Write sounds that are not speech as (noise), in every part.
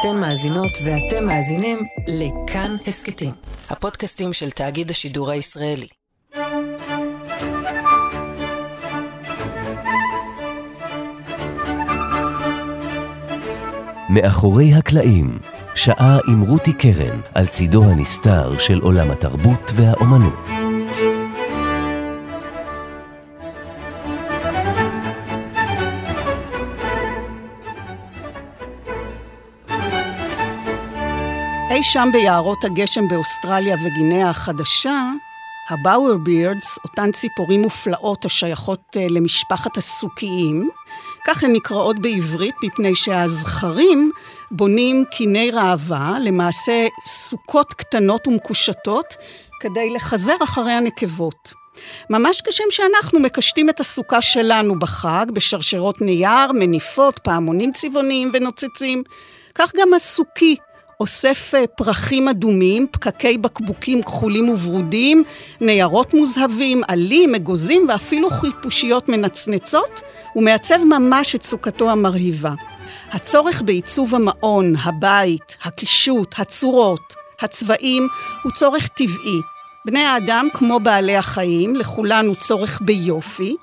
אתן מאזינות ואתם מאזינים לכאן הסכתים, הפודקאסטים של תאגיד השידור הישראלי. מאחורי הקלעים, שעה עם רותי קרן על צידו הנסתר של עולם התרבות והאומנות. שם ביערות הגשם באוסטרליה וגינאה החדשה, הבאואר בירדס, אותן ציפורים מופלאות השייכות אה, למשפחת הסוכיים, כך הן נקראות בעברית מפני שהזכרים בונים קיני ראווה, למעשה סוכות קטנות ומקושטות, כדי לחזר אחרי הנקבות. ממש כשם שאנחנו מקשטים את הסוכה שלנו בחג, בשרשרות נייר, מניפות, פעמונים צבעוניים ונוצצים, כך גם הסוכי אוסף אה, פרחים אדומים, פקקי בקבוקים כחולים וברודים, ניירות מוזהבים, עלים, אגוזים ואפילו חיפושיות מנצנצות, ומעצב ממש את סוכתו המרהיבה. הצורך בעיצוב המעון, הבית, הקישוט, הצורות, הצבעים, הוא צורך טבעי. בני האדם, כמו בעלי החיים, לכולנו צורך ביופי,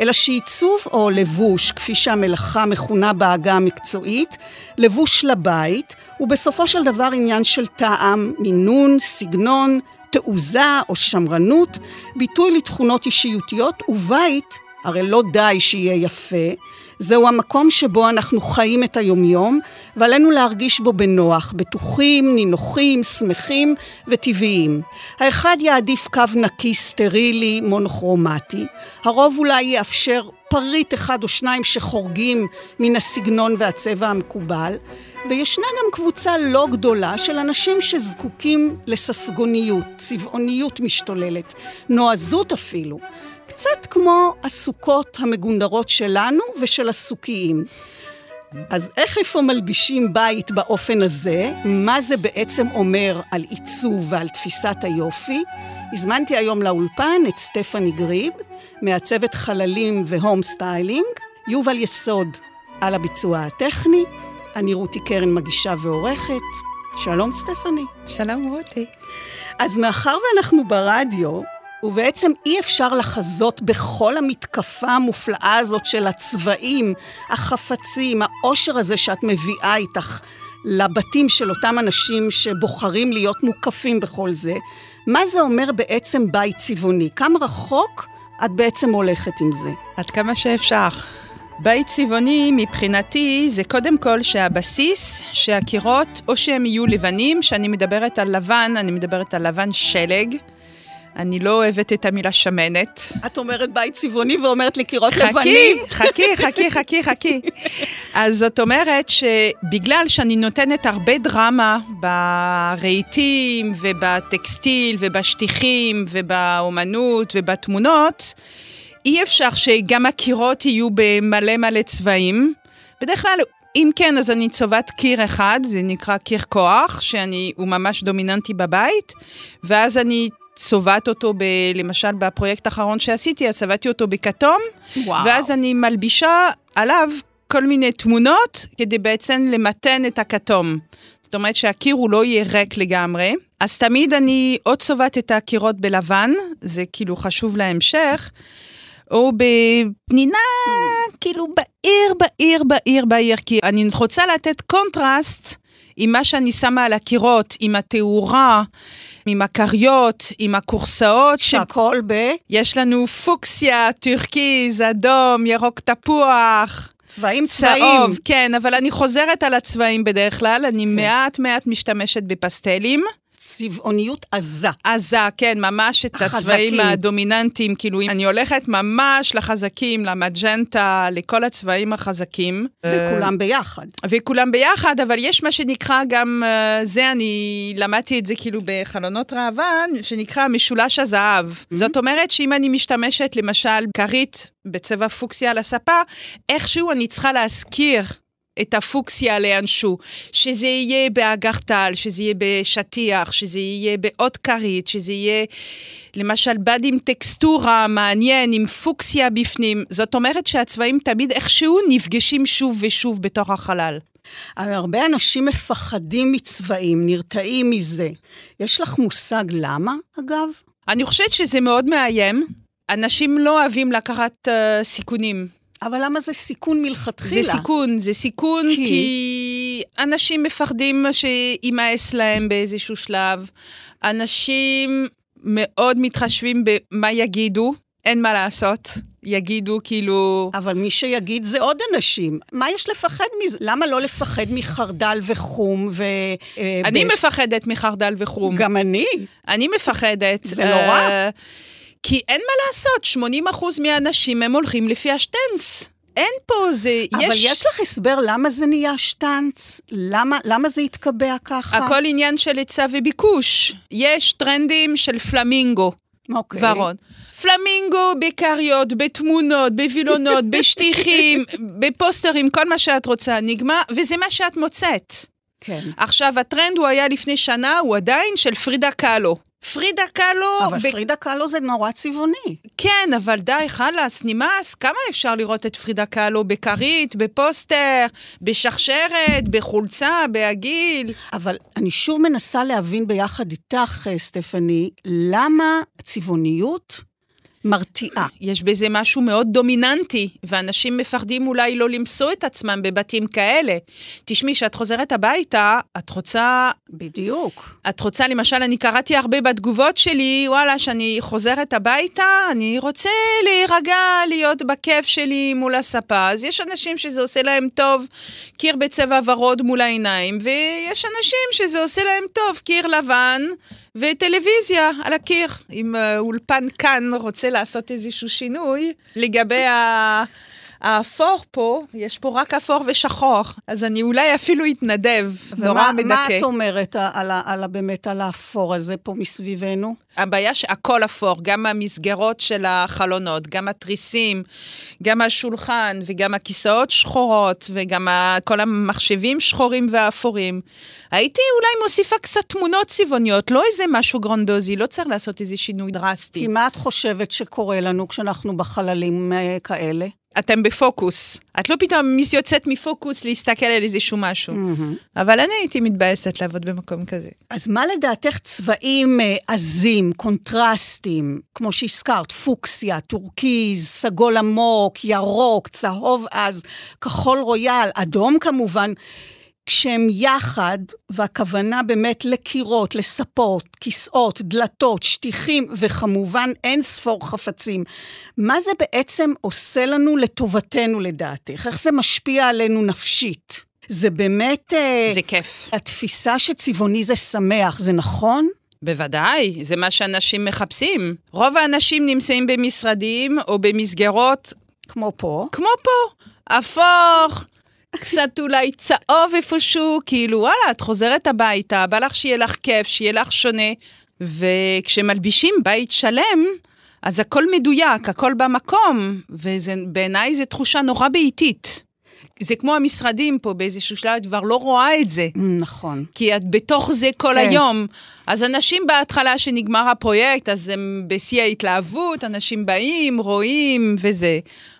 אלא שעיצוב או לבוש, כפי שהמלאכה מכונה בעגה המקצועית, לבוש לבית, הוא בסופו של דבר עניין של טעם, מינון, סגנון, תעוזה או שמרנות, ביטוי לתכונות אישיותיות, ובית, הרי לא די שיהיה יפה, זהו המקום שבו אנחנו חיים את היומיום, ועלינו להרגיש בו בנוח, בטוחים, נינוחים, שמחים וטבעיים. האחד יעדיף קו נקי, סטרילי, מונוכרומטי. הרוב אולי יאפשר פריט אחד או שניים שחורגים מן הסגנון והצבע המקובל, וישנה גם קבוצה לא גדולה של אנשים שזקוקים לססגוניות, צבעוניות משתוללת, נועזות אפילו. קצת כמו הסוכות המגונדרות שלנו ושל הסוכיים. אז איך איפה מלבישים בית באופן הזה? מה זה בעצם אומר על עיצוב ועל תפיסת היופי? הזמנתי היום לאולפן את סטפני גריב, מעצבת חללים ו home styling, יובל יסוד על הביצוע הטכני, אני רותי קרן מגישה ועורכת. שלום סטפני. שלום רותי. אז מאחר ואנחנו ברדיו, ובעצם אי אפשר לחזות בכל המתקפה המופלאה הזאת של הצבעים, החפצים, העושר הזה שאת מביאה איתך לבתים של אותם אנשים שבוחרים להיות מוקפים בכל זה. מה זה אומר בעצם בית צבעוני? כמה רחוק את בעצם הולכת עם זה? עד כמה שאפשר. בית צבעוני מבחינתי זה קודם כל שהבסיס, שהקירות או שהם יהיו לבנים, שאני מדברת על לבן, אני מדברת על לבן שלג. אני לא אוהבת את המילה שמנת. את אומרת בית צבעוני ואומרת לי קירות לבנים. חכי, חכי, חכי, חכי. אז זאת אומרת שבגלל שאני נותנת הרבה דרמה ברהיטים ובטקסטיל ובשטיחים ובאומנות ובתמונות, אי אפשר שגם הקירות יהיו במלא מלא צבעים. בדרך כלל אם כן, אז אני צובעת קיר אחד, זה נקרא קיר כוח, שהוא ממש דומיננטי בבית, ואז אני צובעת אותו, ב, למשל בפרויקט האחרון שעשיתי, אז צבעתי אותו בכתום, וואו. ואז אני מלבישה עליו כל מיני תמונות כדי בעצם למתן את הכתום. זאת אומרת שהקיר הוא לא יהיה ריק לגמרי. אז תמיד אני או צובעת את הקירות בלבן, זה כאילו חשוב להמשך, או בפנינה, כאילו בהיר, בהיר, בהיר, בהיר, כי אני רוצה לתת קונטרסט עם מה שאני שמה על הקירות, עם התאורה, עם הכריות, עם הכורסאות. שהכל ב? יש לנו פוקסיה, טורקיז, אדום, ירוק תפוח. צבעים צבעים. צהוב, כן, אבל אני חוזרת על הצבעים בדרך כלל, אני כן. מעט מעט משתמשת בפסטלים. צבעוניות עזה. עזה, כן, ממש את החזקים. הצבעים הדומיננטיים, כאילו, אני הולכת ממש לחזקים, למג'נטה, לכל הצבעים החזקים. וכולם ביחד. וכולם ביחד, אבל יש מה שנקרא גם, אה, זה אני למדתי את זה כאילו בחלונות ראווה, שנקרא משולש הזהב. Mm-hmm. זאת אומרת שאם אני משתמשת למשל כרית בצבע פוקסיה על הספה, איכשהו אני צריכה להזכיר את הפוקסיה לאנשהו, שזה יהיה באגרטל, שזה יהיה בשטיח, שזה יהיה באות כרית, שזה יהיה למשל בד עם טקסטורה מעניין, עם פוקסיה בפנים. זאת אומרת שהצבעים תמיד איכשהו נפגשים שוב ושוב בתוך החלל. הרבה אנשים מפחדים מצבעים, נרתעים מזה. יש לך מושג למה, אגב? אני חושבת שזה מאוד מאיים. אנשים לא אוהבים לקחת uh, סיכונים. אבל למה זה סיכון מלכתחילה? זה סיכון, זה סיכון כי, כי אנשים מפחדים שיימאס להם באיזשהו שלב. אנשים מאוד מתחשבים במה יגידו, אין מה לעשות. יגידו כאילו... אבל מי שיגיד זה עוד אנשים. מה יש לפחד מזה? למה לא לפחד מחרדל וחום ו... אה, אני בש... מפחדת מחרדל וחום. גם אני. אני מפחדת. זה נורא. Uh, כי אין מה לעשות, 80 אחוז מהאנשים הם הולכים לפי השטנץ. אין פה, זה, אבל יש... יש לך הסבר למה זה נהיה שטנץ? למה, למה זה התקבע ככה? הכל עניין של היצע וביקוש. יש טרנדים של פלמינגו. אוקיי. ורוד. פלמינגו בכריות, בתמונות, בווילונות, (laughs) בשטיחים, בפוסטרים, כל מה שאת רוצה נגמר, וזה מה שאת מוצאת. כן. עכשיו, הטרנד הוא היה לפני שנה, הוא עדיין של פרידה קאלו. פרידה קאלו... אבל ב... פרידה קאלו זה נורא צבעוני. כן, אבל די, חלאס, נמאס. כמה אפשר לראות את פרידה קאלו בכרית, בפוסטר, בשרשרת, בחולצה, בעגיל? אבל אני שוב מנסה להבין ביחד איתך, אה, סטפני, למה צבעוניות מרתיעה. יש בזה משהו מאוד דומיננטי, ואנשים מפחדים אולי לא למצוא את עצמם בבתים כאלה. תשמעי, כשאת חוזרת הביתה, את רוצה... בדיוק. את רוצה, למשל, אני קראתי הרבה בתגובות שלי, וואלה, שאני חוזרת הביתה, אני רוצה להירגע, להיות בכיף שלי מול הספה. אז יש אנשים שזה עושה להם טוב, קיר בצבע ורוד מול העיניים, ויש אנשים שזה עושה להם טוב, קיר לבן. וטלוויזיה על הקיר. אם אה, אולפן כאן רוצה לעשות איזשהו שינוי לגבי ה... האפור פה, יש פה רק אפור ושחור, אז אני אולי אפילו אתנדב, נורא מדכא. מה את אומרת על, על, על, באמת על האפור הזה פה מסביבנו? הבעיה שהכל אפור, גם המסגרות של החלונות, גם התריסים, גם השולחן וגם הכיסאות שחורות וגם כל המחשבים שחורים ואפורים. הייתי אולי מוסיפה קצת תמונות צבעוניות, לא איזה משהו גרנדוזי, לא צריך לעשות איזה שינוי דרסטי. כי מה את חושבת שקורה לנו כשאנחנו בחללים אה, כאלה? אתם בפוקוס. את לא פתאום יוצאת מפוקוס להסתכל על איזשהו משהו. Mm-hmm. אבל אני הייתי מתבאסת לעבוד במקום כזה. אז מה לדעתך צבעים אה, עזים, קונטרסטים, כמו שהזכרת, פוקסיה, טורקיז, סגול עמוק, ירוק, צהוב עז, כחול רויאל, אדום כמובן, כשהם יחד, והכוונה באמת לקירות, לספות, כיסאות, דלתות, שטיחים, וכמובן אין ספור חפצים. מה זה בעצם עושה לנו לטובתנו לדעתך? איך זה משפיע עלינו נפשית? זה באמת... אה, זה כיף. התפיסה שצבעוני זה שמח, זה נכון? בוודאי, זה מה שאנשים מחפשים. רוב האנשים נמצאים במשרדים או במסגרות... כמו פה. כמו פה. הפוך. קצת אולי צהוב איפשהו, כאילו, וואלה, את חוזרת הביתה, בא לך שיהיה לך כיף, שיהיה לך שונה, וכשמלבישים בית שלם, אז הכל מדויק, הכל במקום, ובעיניי זו תחושה נורא בעיתית. זה כמו המשרדים פה, באיזשהו שלב את כבר לא רואה את זה. נכון. כי את בתוך זה כל כן. היום. אז אנשים בהתחלה שנגמר הפרויקט, אז הם בשיא ההתלהבות, אנשים באים, רואים וזה.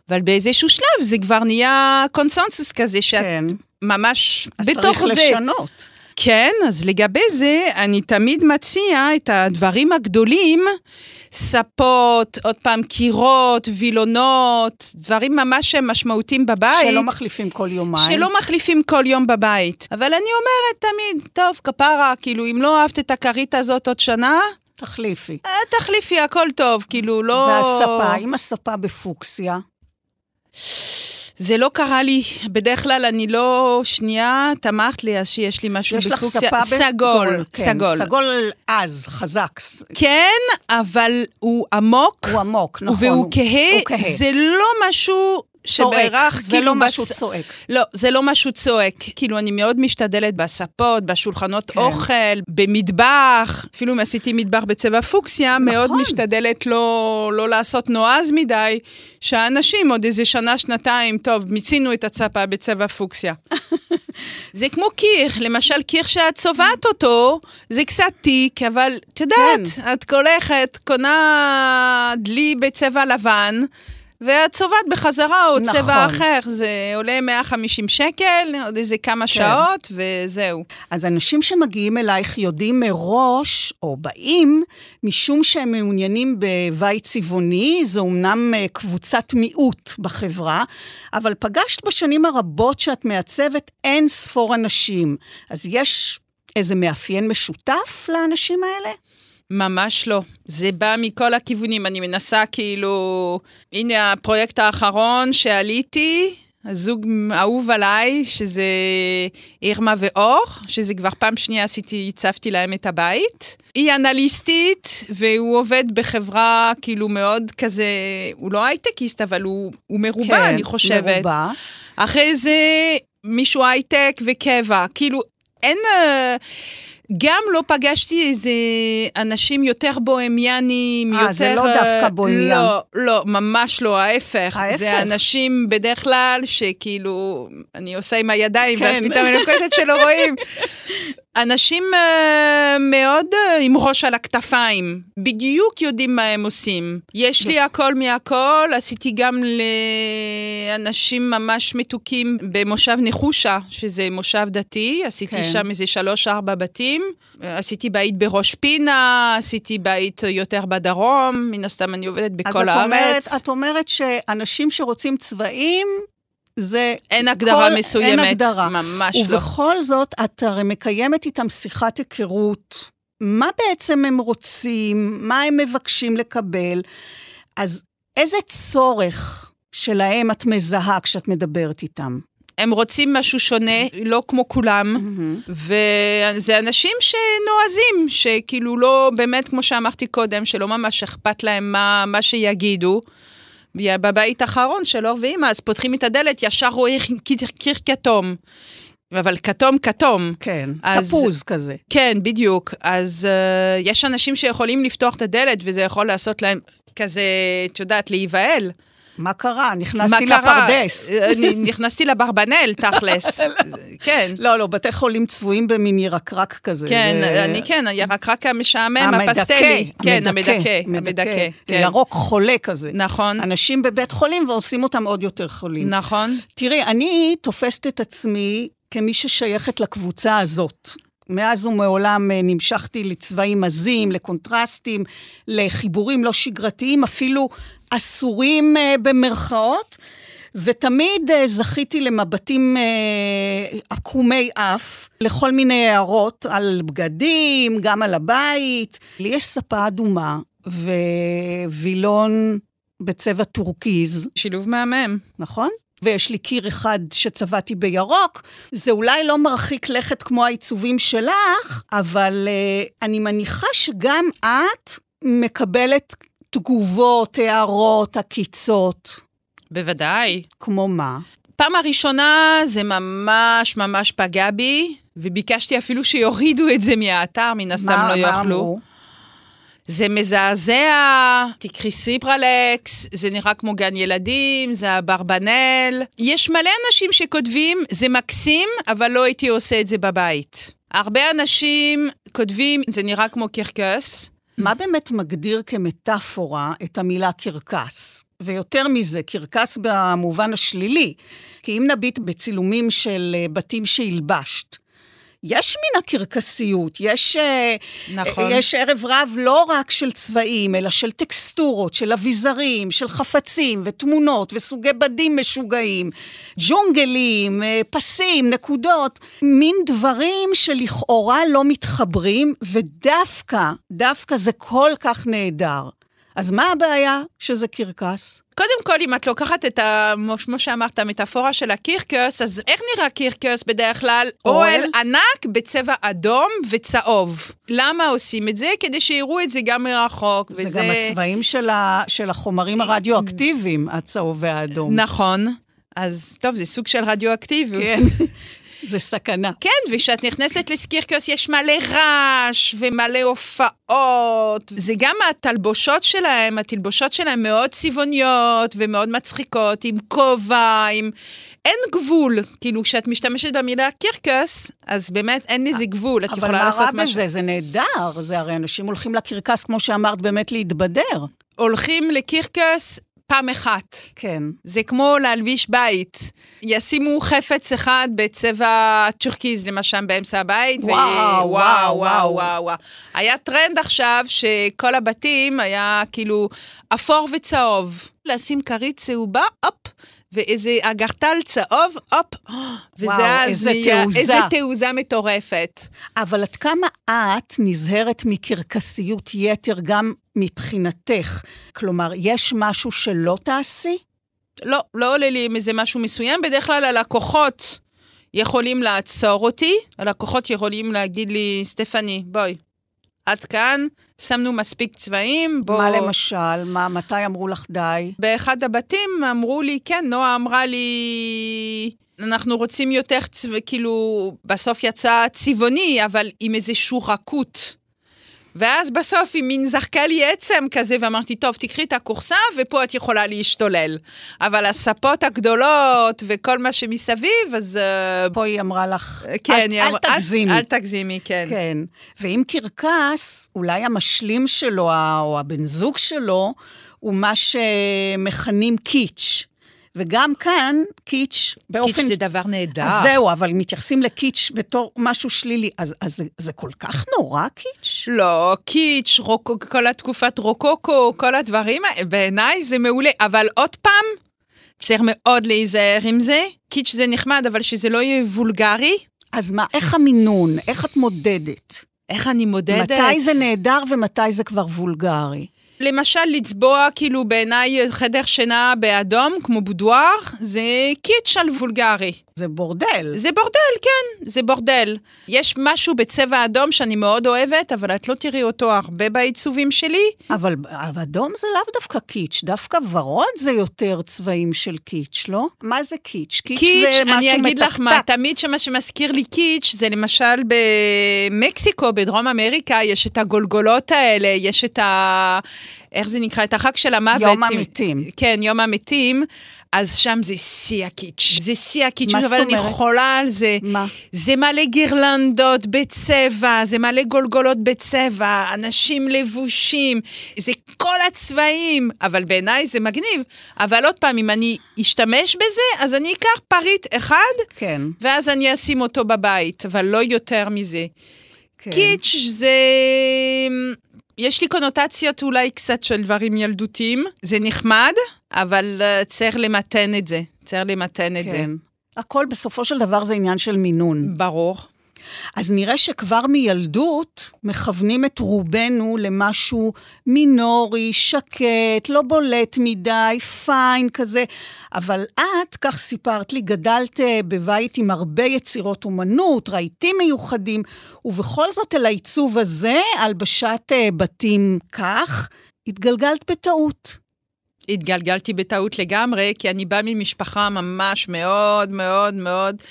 אבל באיזשהו שלב זה כבר נהיה קונסנסוס כזה, שאת כן. ממש בתוך זה. אז צריך לשנות. כן, אז לגבי זה, אני תמיד מציע את הדברים הגדולים, ספות, עוד פעם קירות, וילונות, דברים ממש משמעותיים בבית. שלא מחליפים כל יומיים. שלא מחליפים כל יום בבית. אבל אני אומרת תמיד, טוב, כפרה, כאילו, אם לא אהבת את הכרית הזאת עוד שנה, תחליפי. אה, תחליפי, הכל טוב, כאילו, לא... והספה, אם הספה בפוקסיה? זה לא קרה לי, בדרך כלל אני לא, שנייה, תמכת לי, אז שיש לי משהו בפוקסיה. יש לך ספה סגול, כן, סגול. סגול עז, חזק. כן, אבל הוא עמוק. הוא עמוק, נכון. והוא כהה, זה לא משהו שבהכרח, זה כאילו לא משהו. צועק. לא, זה לא משהו צועק. כאילו, אני מאוד משתדלת בספות, בשולחנות כן. אוכל, במטבח, אפילו אם עשיתי מטבח בצבע פוקסיה, נכון. מאוד משתדלת לא, לא לעשות נועז מדי, שהאנשים עוד איזה שנה, שנתיים, טוב, מיצינו את הצפה בצבע פוקסיה. (laughs) זה כמו קיר, למשל קיר שאת צובעת אותו, זה קצת תיק, אבל את יודעת, כן. את הולכת, קונה דלי בצבע לבן, ואת צובעת בחזרה עוד נכון. צבע אחר. זה עולה 150 שקל, עוד איזה כמה כן. שעות, וזהו. אז אנשים שמגיעים אלייך יודעים מראש, או באים, משום שהם מעוניינים בבית צבעוני, זו אומנם אה, קבוצת מיעוט בחברה, אבל פגשת בשנים הרבות שאת מעצבת אין ספור אנשים. אז יש איזה מאפיין משותף לאנשים האלה? ממש לא. זה בא מכל הכיוונים. אני מנסה כאילו... הנה הפרויקט האחרון שעליתי, הזוג אהוב עליי, שזה אירמה ואור, שזה כבר פעם שנייה עשיתי, הצבתי להם את הבית. היא אנליסטית, והוא עובד בחברה כאילו מאוד כזה, הוא לא הייטקיסט, אבל הוא, הוא מרובע, כן, אני חושבת. מרובע. אחרי זה מישהו הייטק וקבע, כאילו אין... אה, גם לא פגשתי איזה אנשים יותר בוהמיאנים, אה, יותר... זה לא דווקא בוהמיאן. לא, לא, ממש לא, ההפך. ההפך. זה אנשים בדרך כלל שכאילו, אני עושה עם הידיים, כן. ואז פתאום אני קולטת שלא רואים. אנשים אה, מאוד אה, עם ראש על הכתפיים, בדיוק יודעים מה הם עושים. יש לי הכל מהכל, עשיתי גם לאנשים ממש מתוקים במושב נחושה, שזה מושב דתי, עשיתי כן. שם איזה שלוש-ארבע בתים. עשיתי בית בראש פינה, עשיתי בית יותר בדרום, מן הסתם אני עובדת אז בכל את אומרת, הארץ. את אומרת שאנשים שרוצים צבעים, זה... אין הגדרה כל- מסוימת, אין הגדרה. ממש לא. ובכל זאת, את הרי מקיימת איתם שיחת היכרות. מה בעצם הם רוצים? מה הם מבקשים לקבל? אז איזה צורך שלהם את מזהה כשאת מדברת איתם? הם רוצים משהו שונה, לא כמו כולם. וזה אנשים שנועזים, שכאילו לא, באמת, כמו שאמרתי קודם, שלא ממש אכפת להם מה, מה שיגידו. בבית האחרון של אור ואימא, אז פותחים את הדלת, ישר קיר, קיר כתום. אבל כתום כתום. כן, אז- תפוז כזה. כן, בדיוק. אז uh, יש אנשים שיכולים לפתוח את הדלת, וזה יכול לעשות להם כזה, את יודעת, להיבהל. מה קרה? נכנסתי מה? לפרדס. אה, נכנסתי לברבנל, תכלס. (laughs) כן. לא, לא, בתי חולים צבועים במין ירקרק כזה. כן, אני כן, הירקרק המשעמם, הפסטלי. כן, המדכא, המדכא, המדכא. כן. ירוק חולה כזה. נכון, אנשים בבית חולים ועושים אותם עוד יותר חולים. נכון. תראי, אני תופסת את עצמי כמי ששייכת לקבוצה הזאת. מאז ומעולם אה, נמשכתי לצבעים עזים, לקונטרסטים, לחיבורים לא שגרתיים, אפילו אסורים אה, במרכאות, ותמיד אה, זכיתי למבטים אה, עקומי אף, לכל מיני הערות על בגדים, גם על הבית. לי יש ספה אדומה ווילון בצבע טורקיז, שילוב מהמם. נכון? ויש לי קיר אחד שצבעתי בירוק. זה אולי לא מרחיק לכת כמו העיצובים שלך, אבל אה, אני מניחה שגם את מקבלת תגובות, הערות, עקיצות. בוודאי. כמו מה? פעם הראשונה זה ממש ממש פגע בי, וביקשתי אפילו שיורידו את זה מהאתר, מן הסתם לא מה. אמרו? זה מזעזע, תקחי סיפרלקס, זה נראה כמו גן ילדים, זה אברבנל. יש מלא אנשים שכותבים, זה מקסים, אבל לא הייתי עושה את זה בבית. הרבה אנשים כותבים, זה נראה כמו קרקס. מה באמת מגדיר כמטאפורה את המילה קרקס? ויותר מזה, קרקס במובן השלילי. כי אם נביט בצילומים של אה, בתים שהלבשת, יש מן הקרקסיות, יש, אה, נכון. יש ערב רב לא רק של צבעים, אלא של טקסטורות, של אביזרים, של חפצים ותמונות וסוגי בדים משוגעים, ג'ונגלים, אה, פסים, נקודות, מין דברים שלכאורה לא מתחברים, ודווקא, דווקא זה כל כך נהדר. אז מה הבעיה שזה קרקס? קודם כל, אם את לוקחת את ה... כמו שאמרת, המטאפורה של הקירקס, אז איך נראה קירקס בדרך כלל? אוהל? ענק בצבע אדום וצהוב. למה עושים את זה? כדי שיראו את זה גם מרחוק. זה וזה... גם הצבעים של, ה, של החומרים הרדיואקטיביים, הצהוב והאדום. נכון. אז טוב, זה סוג של רדיואקטיביות. כן, (laughs) זה סכנה. כן, וכשאת נכנסת לסקירקוס יש מלא רעש ומלא הופעות. זה גם התלבושות שלהם, התלבושות שלהם מאוד צבעוניות ומאוד מצחיקות, עם כובע, עם... אין גבול. כאילו, כשאת משתמשת במילה קרקס, אז באמת אין לזה גבול, את אבל יכולה מה לעשות רע משהו. בזה? זה נהדר. זה הרי אנשים הולכים לקרקס, כמו שאמרת, באמת להתבדר. הולכים לקרקס פעם אחת. כן. זה כמו להלביש בית. ישימו חפץ אחד בצבע טורקיז, למשל, באמצע הבית. וואו, וואו, וואו. וואו, וואו, וואו. היה טרנד עכשיו שכל הבתים היה כאילו אפור וצהוב. לשים כרית צהובה, הופ. ואיזה אגרטל צהוב, הופ, וזה וואו, איזה נהיה- תעוזה. איזה תעוזה מטורפת. אבל עד כמה את נזהרת מקרקסיות יתר גם מבחינתך? כלומר, יש משהו שלא תעשי? לא, לא עולה לי עם איזה משהו מסוים. בדרך כלל הלקוחות יכולים לעצור אותי, הלקוחות יכולים להגיד לי, סטפני, בואי, עד כאן, שמנו מספיק צבעים, בוא... מה למשל? מה, מתי אמרו לך די? באחד הבתים אמרו לי, כן, נועה אמרה לי, אנחנו רוצים יותר צבע, כאילו, בסוף יצא צבעוני, אבל עם איזשהו רכות. ואז בסוף היא מין זרקה לי עצם כזה, ואמרתי, טוב, תקחי את הכורסה, ופה את יכולה להשתולל. אבל הספות הגדולות וכל מה שמסביב, אז... אה, פה היא אמרה לך, כן, אל, היא אל אמרה, תגזימי. אל תגזימי, כן. כן. ואם קרקס, אולי המשלים שלו, או הבן זוג שלו, הוא מה שמכנים קיץ'. וגם כאן, קיץ', באופן... קיץ' זה דבר נהדר. אז זהו, אבל מתייחסים לקיץ' בתור משהו שלילי. אז, אז זה, זה כל כך נורא, קיץ'? לא, קיץ', רוקו, כל התקופת רוקוקו, כל הדברים בעיניי זה מעולה. אבל עוד פעם, צריך מאוד להיזהר עם זה. קיץ' זה נחמד, אבל שזה לא יהיה וולגרי. אז מה, איך המינון? איך את מודדת? איך אני מודדת? מתי זה נהדר ומתי זה כבר וולגרי? למשל, לצבוע, כאילו, בעיניי חדר שינה באדום, כמו בודואר, זה קיץ' על וולגרי. זה בורדל. זה בורדל, כן, זה בורדל. יש משהו בצבע אדום שאני מאוד אוהבת, אבל את לא תראי אותו הרבה בעיצובים שלי. אבל אבל אדום זה לאו דווקא קיץ', דווקא ורוד זה יותר צבעים של קיץ', לא? מה זה קיץ'? קיץ', קיץ', זה משהו אני אגיד לך מה, מתקתק. תמיד שמה שמזכיר לי קיץ', זה למשל במקסיקו, בדרום אמריקה, יש את הגולגולות האלה, יש את ה... איך זה נקרא? את החג של המוות. יום המתים. כן, יום המתים. אז שם זה שיא הקיץ'. זה שיא הקיץ', אבל אני אומרת? חולה על זה. מה? זה מלא גירלנדות בצבע, זה מלא גולגולות בצבע, אנשים לבושים, זה כל הצבעים, אבל בעיניי זה מגניב. אבל עוד פעם, אם אני אשתמש בזה, אז אני אקח פריט אחד, כן. ואז אני אשים אותו בבית, אבל לא יותר מזה. כן. קיץ' זה... יש לי קונוטציות אולי קצת של דברים ילדותיים, זה נחמד, אבל uh, צריך למתן את זה, צריך למתן את זה. כן. הכל בסופו של דבר זה עניין של מינון. ברור. אז נראה שכבר מילדות מכוונים את רובנו למשהו מינורי, שקט, לא בולט מדי, פיין כזה. אבל את, כך סיפרת לי, גדלת אה, בבית עם הרבה יצירות אומנות, רהיטים מיוחדים, ובכל זאת אל העיצוב הזה, הלבשת אה, בתים כך, התגלגלת בטעות. התגלגלתי בטעות לגמרי, כי אני באה ממשפחה ממש מאוד מאוד מאוד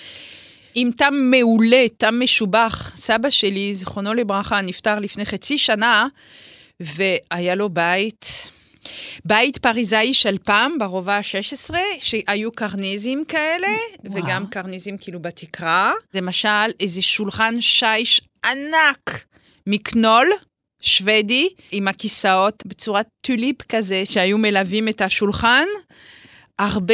עם טעם מעולה, טעם משובח. סבא שלי, זיכרונו לברכה, נפטר לפני חצי שנה, והיה לו בית, בית פריזאי של פעם, ברובע ה-16, שהיו קרניזים כאלה, וואו. וגם קרניזים כאילו בתקרה. למשל, איזה שולחן שיש ענק מקנול. שוודי, עם הכיסאות בצורת טוליפ כזה, שהיו מלווים את השולחן. הרבה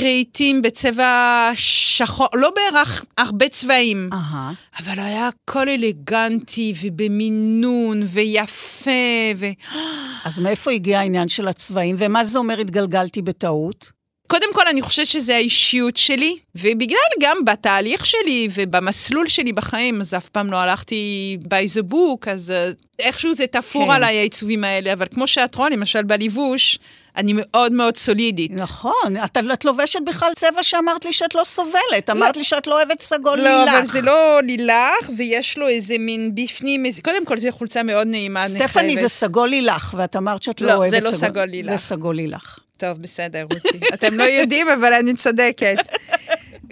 רהיטים בצבע שחור, לא בהכרח הרבה צבעים, אהה. אבל היה הכל אלגנטי ובמינון ויפה ו... (gasps) אז מאיפה הגיע העניין של הצבעים, ומה זה אומר התגלגלתי בטעות? קודם כל, אני חושבת שזה האישיות שלי, ובגלל גם בתהליך שלי ובמסלול שלי בחיים, אז אף פעם לא הלכתי by the book, אז uh, איכשהו זה תפור כן. עליי העיצובים האלה, אבל כמו שאת רואה, למשל בלבוש, אני מאוד מאוד סולידית. נכון, את, את לובשת בכלל צבע שאמרת לי שאת לא סובלת, אמרת לי שאת לא אוהבת סגול לא, לילך. אבל זה לא לילך, ויש לו איזה מין בפנים, איזה... קודם כל, זו חולצה מאוד נעימה, סטפני חייבת. זה סגול לילך, ואת אמרת שאת לא, לא, אוהבת זה לא סגול. סגול לילך. זה סגול לילך. טוב, בסדר, רותי. (laughs) אתם לא יודעים, אבל אני צודקת.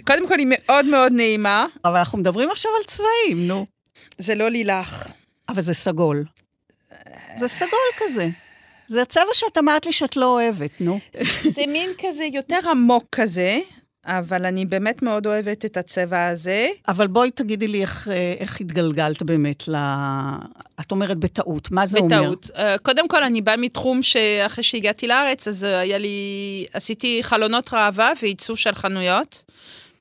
קודם כל, היא מאוד מאוד נעימה. אבל אנחנו מדברים עכשיו על צבעים, נו. זה לא לילך. אבל זה סגול. זה סגול כזה. זה הצבע שאת אמרת לי שאת לא אוהבת, נו. זה מין כזה יותר עמוק כזה, אבל אני באמת מאוד אוהבת את הצבע הזה. אבל בואי תגידי לי איך, אה, איך התגלגלת באמת ל... את אומרת בטעות, מה זה בטעות. אומר? בטעות. Uh, קודם כל, אני באה מתחום שאחרי שהגעתי לארץ, אז uh, היה לי... עשיתי חלונות ראווה וייצור של חנויות,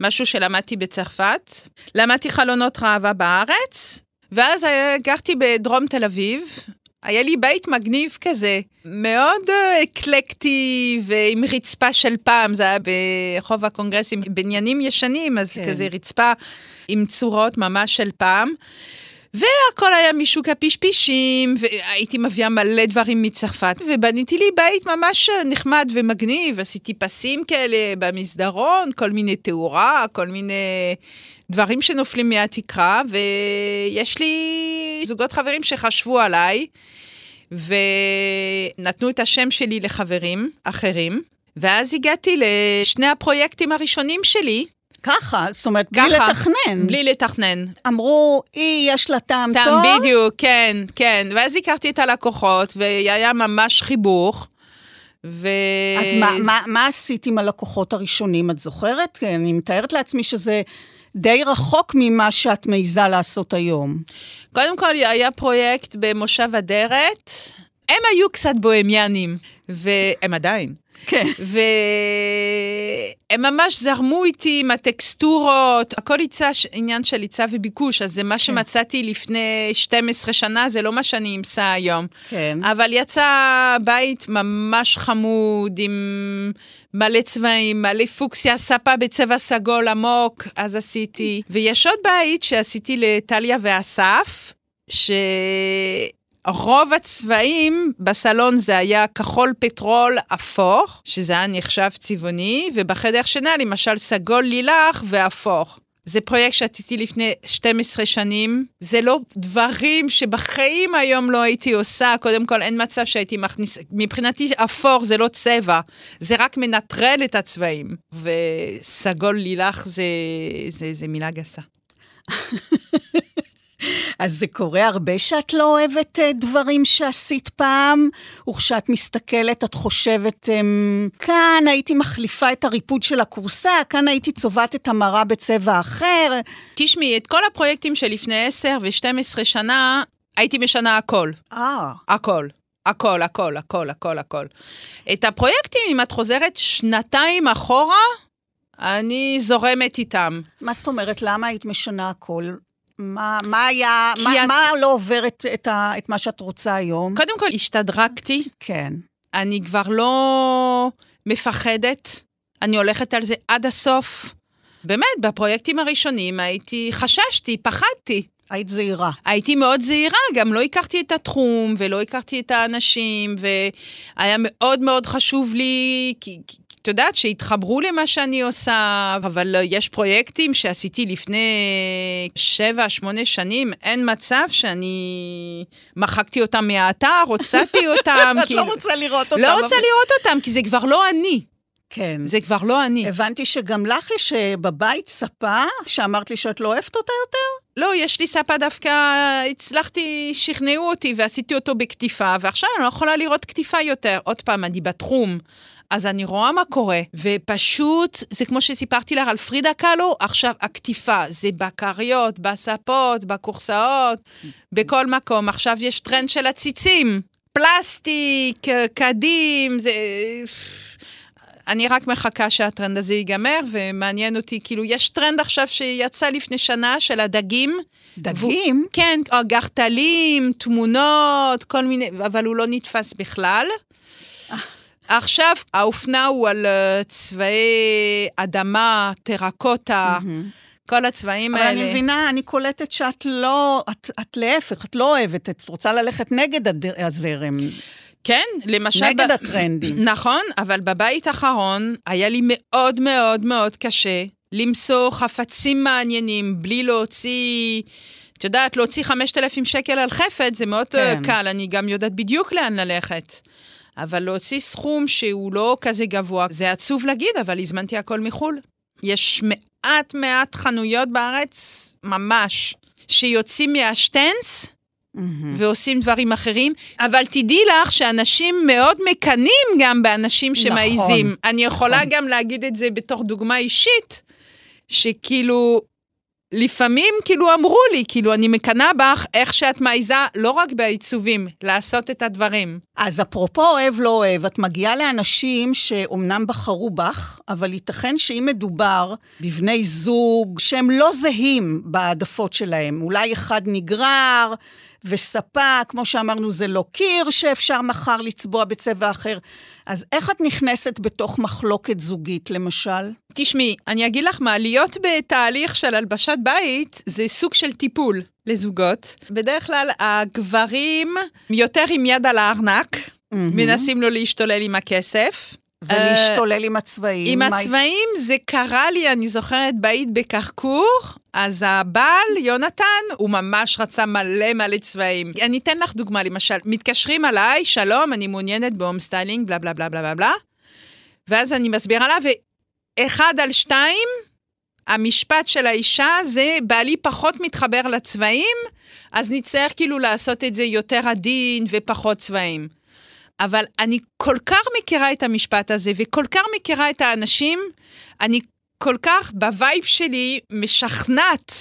משהו שלמדתי בצרפת. למדתי חלונות ראווה בארץ, ואז גרתי בדרום תל אביב, היה לי בית מגניב כזה, מאוד uh, אקלקטי ועם רצפה של פעם, זה היה ברחוב הקונגרסים, בניינים ישנים, אז כן. כזה רצפה עם צורות ממש של פעם. והכל היה משוק הפשפישים, והייתי מביאה מלא דברים מצרפת, ובניתי לי בית ממש נחמד ומגניב, עשיתי פסים כאלה במסדרון, כל מיני תאורה, כל מיני דברים שנופלים מהתקרה, ויש לי זוגות חברים שחשבו עליי, ונתנו את השם שלי לחברים אחרים, ואז הגעתי לשני הפרויקטים הראשונים שלי. ככה, זאת אומרת, ככה, בלי לתכנן. בלי לתכנן. אמרו, היא, יש לה טעם טוב. טעם, בדיוק, כן, כן. ואז הכרתי את הלקוחות, והיה ממש חיבוך. ו... אז מה, מה, מה עשית עם הלקוחות הראשונים, את זוכרת? אני מתארת לעצמי שזה די רחוק ממה שאת מעיזה לעשות היום. קודם כל, היה פרויקט במושב אדרת. הם היו קצת בוהמיאנים, והם עדיין. כן. והם ממש זרמו איתי עם הטקסטורות, הכל יצא עניין של היצע וביקוש, אז זה מה כן. שמצאתי לפני 12 שנה, זה לא מה שאני אמצא היום. כן. אבל יצא בית ממש חמוד, עם מלא צבעים, מלא פוקסיה, ספה בצבע סגול עמוק, אז עשיתי. ויש עוד בית שעשיתי לטליה ואסף, ש... רוב הצבעים בסלון זה היה כחול פטרול אפור, שזה היה נחשב צבעוני, ובחדר שינה למשל סגול לילך ואפור. זה פרויקט שעשיתי לפני 12 שנים. זה לא דברים שבחיים היום לא הייתי עושה. קודם כל, אין מצב שהייתי מכניס... מבחינתי, אפור זה לא צבע, זה רק מנטרל את הצבעים. וסגול לילך זה, זה, זה מילה גסה. (laughs) אז זה קורה הרבה שאת לא אוהבת uh, דברים שעשית פעם, וכשאת מסתכלת את חושבת, um, כאן הייתי מחליפה את הריפוד של הכורסה, כאן הייתי צובעת את המראה בצבע אחר. תשמעי, את כל הפרויקטים שלפני 10 ו-12 שנה, הייתי משנה הכל. אה. הכל. הכל, הכל, הכל, הכל, הכל. את הפרויקטים, אם את חוזרת שנתיים אחורה, אני זורמת איתם. מה זאת אומרת? למה היית משנה הכל? מה, מה היה, מה, את... מה לא עובר את, את, ה, את מה שאת רוצה היום? קודם כל, השתדרגתי. כן. אני כבר לא מפחדת, אני הולכת על זה עד הסוף. באמת, בפרויקטים הראשונים הייתי, חששתי, פחדתי. היית זהירה. הייתי מאוד זהירה, גם לא הכרתי את התחום ולא הכרתי את האנשים, והיה מאוד מאוד חשוב לי, כי, את יודעת, שהתחברו למה שאני עושה, אבל יש פרויקטים שעשיתי לפני שבע, שמונה שנים, אין מצב שאני מחקתי אותם מהאתר, הוצאתי (laughs) אותם. את לא רוצה לראות אותם. לא רוצה לראות אותם, כי זה כבר לא אני. כן. זה כבר לא אני. הבנתי שגם לך יש אה, בבית ספה, שאמרת לי שאת לא אוהבת אותה יותר? לא, יש לי ספה דווקא, הצלחתי, שכנעו אותי ועשיתי אותו בקטיפה, ועכשיו אני לא יכולה לראות קטיפה יותר. עוד פעם, אני בתחום. אז אני רואה מה קורה, ופשוט, זה כמו שסיפרתי לך על פרידה קלו, עכשיו הקטיפה, זה בכריות, בספות, בכורסאות, בכל מקום. עכשיו יש טרנד של עציצים, פלסטיק, כדים, זה... אני רק מחכה שהטרנד הזה ייגמר, ומעניין אותי, כאילו, יש טרנד עכשיו שיצא לפני שנה של הדגים. דגים? ו... כן, גחטלים, תמונות, כל מיני, אבל הוא לא נתפס בכלל. עכשיו האופנה הוא על אה, צבעי אדמה, טרקוטה. כל הצבעים אבל האלה. אבל אני מבינה, אני קולטת שאת לא, את, את להפך, את לא אוהבת, את רוצה ללכת נגד הד... הזרם. כן, למשל... נגד ב... הטרנדים. (clears throat) נכון, אבל בבית האחרון היה לי מאוד מאוד מאוד קשה למצוא חפצים מעניינים בלי להוציא... את יודעת, להוציא 5,000 שקל על חפץ זה מאוד אה, כן. קל, אני גם יודעת בדיוק לאן ללכת. אבל להוציא סכום שהוא לא כזה גבוה, זה עצוב להגיד, אבל הזמנתי הכל מחו"ל. יש מעט מעט חנויות בארץ, ממש, שיוצאים מהשטנס ועושים דברים אחרים, אבל תדעי לך שאנשים מאוד מקנאים גם באנשים שמעיזים. נכון, אני יכולה נכון. גם להגיד את זה בתור דוגמה אישית, שכאילו, לפעמים כאילו אמרו לי, כאילו, אני מקנאה בך איך שאת מעיזה, לא רק בעיצובים, לעשות את הדברים. אז אפרופו אוהב לא אוהב, את מגיעה לאנשים שאומנם בחרו בך, אבל ייתכן שאם מדובר בבני זוג שהם לא זהים בהעדפות שלהם, אולי אחד נגרר וספה, כמו שאמרנו, זה לא קיר שאפשר מחר לצבוע בצבע אחר. אז איך את נכנסת בתוך מחלוקת זוגית, למשל? תשמעי, אני אגיד לך מה, להיות בתהליך של הלבשת בית זה סוג של טיפול לזוגות. בדרך כלל הגברים יותר עם יד על הארנק, מנסים לא להשתולל עם הכסף. ולהשתולל עם הצבעים. עם מה- הצבעים זה קרה לי, אני זוכרת, בבית בכרכור, אז הבעל, יונתן, הוא ממש רצה מלא מלא צבעים. אני אתן לך דוגמה, למשל, מתקשרים אליי, שלום, אני מעוניינת ב home styling, בלה בלה בלה בלה בלה, ואז אני מסבירה לה, ואחד על שתיים, המשפט של האישה זה, בעלי פחות מתחבר לצבעים, אז נצטרך כאילו לעשות את זה יותר עדין ופחות צבעים. אבל אני כל כך מכירה את המשפט הזה, וכל כך מכירה את האנשים, אני כל כך ב vibe שלי משכנעת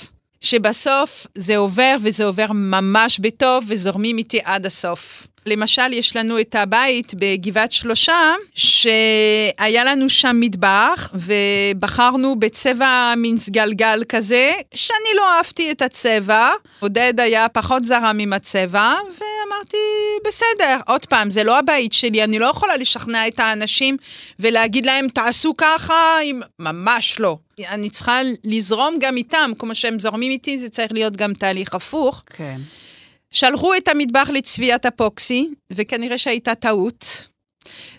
שבסוף זה עובר, וזה עובר ממש בטוב, וזורמים איתי עד הסוף. למשל, יש לנו את הבית בגבעת שלושה, שהיה לנו שם מטבח, ובחרנו בצבע מין סגלגל כזה, שאני לא אהבתי את הצבע. עודד היה פחות זרם עם הצבע, ואמרתי, בסדר, עוד פעם, זה לא הבית שלי, אני לא יכולה לשכנע את האנשים ולהגיד להם, תעשו ככה, אם... ממש לא. אני צריכה לזרום גם איתם, כמו שהם זורמים איתי, זה צריך להיות גם תהליך הפוך. כן. שלחו את המטבח לצביעת אפוקסי, וכנראה שהייתה טעות.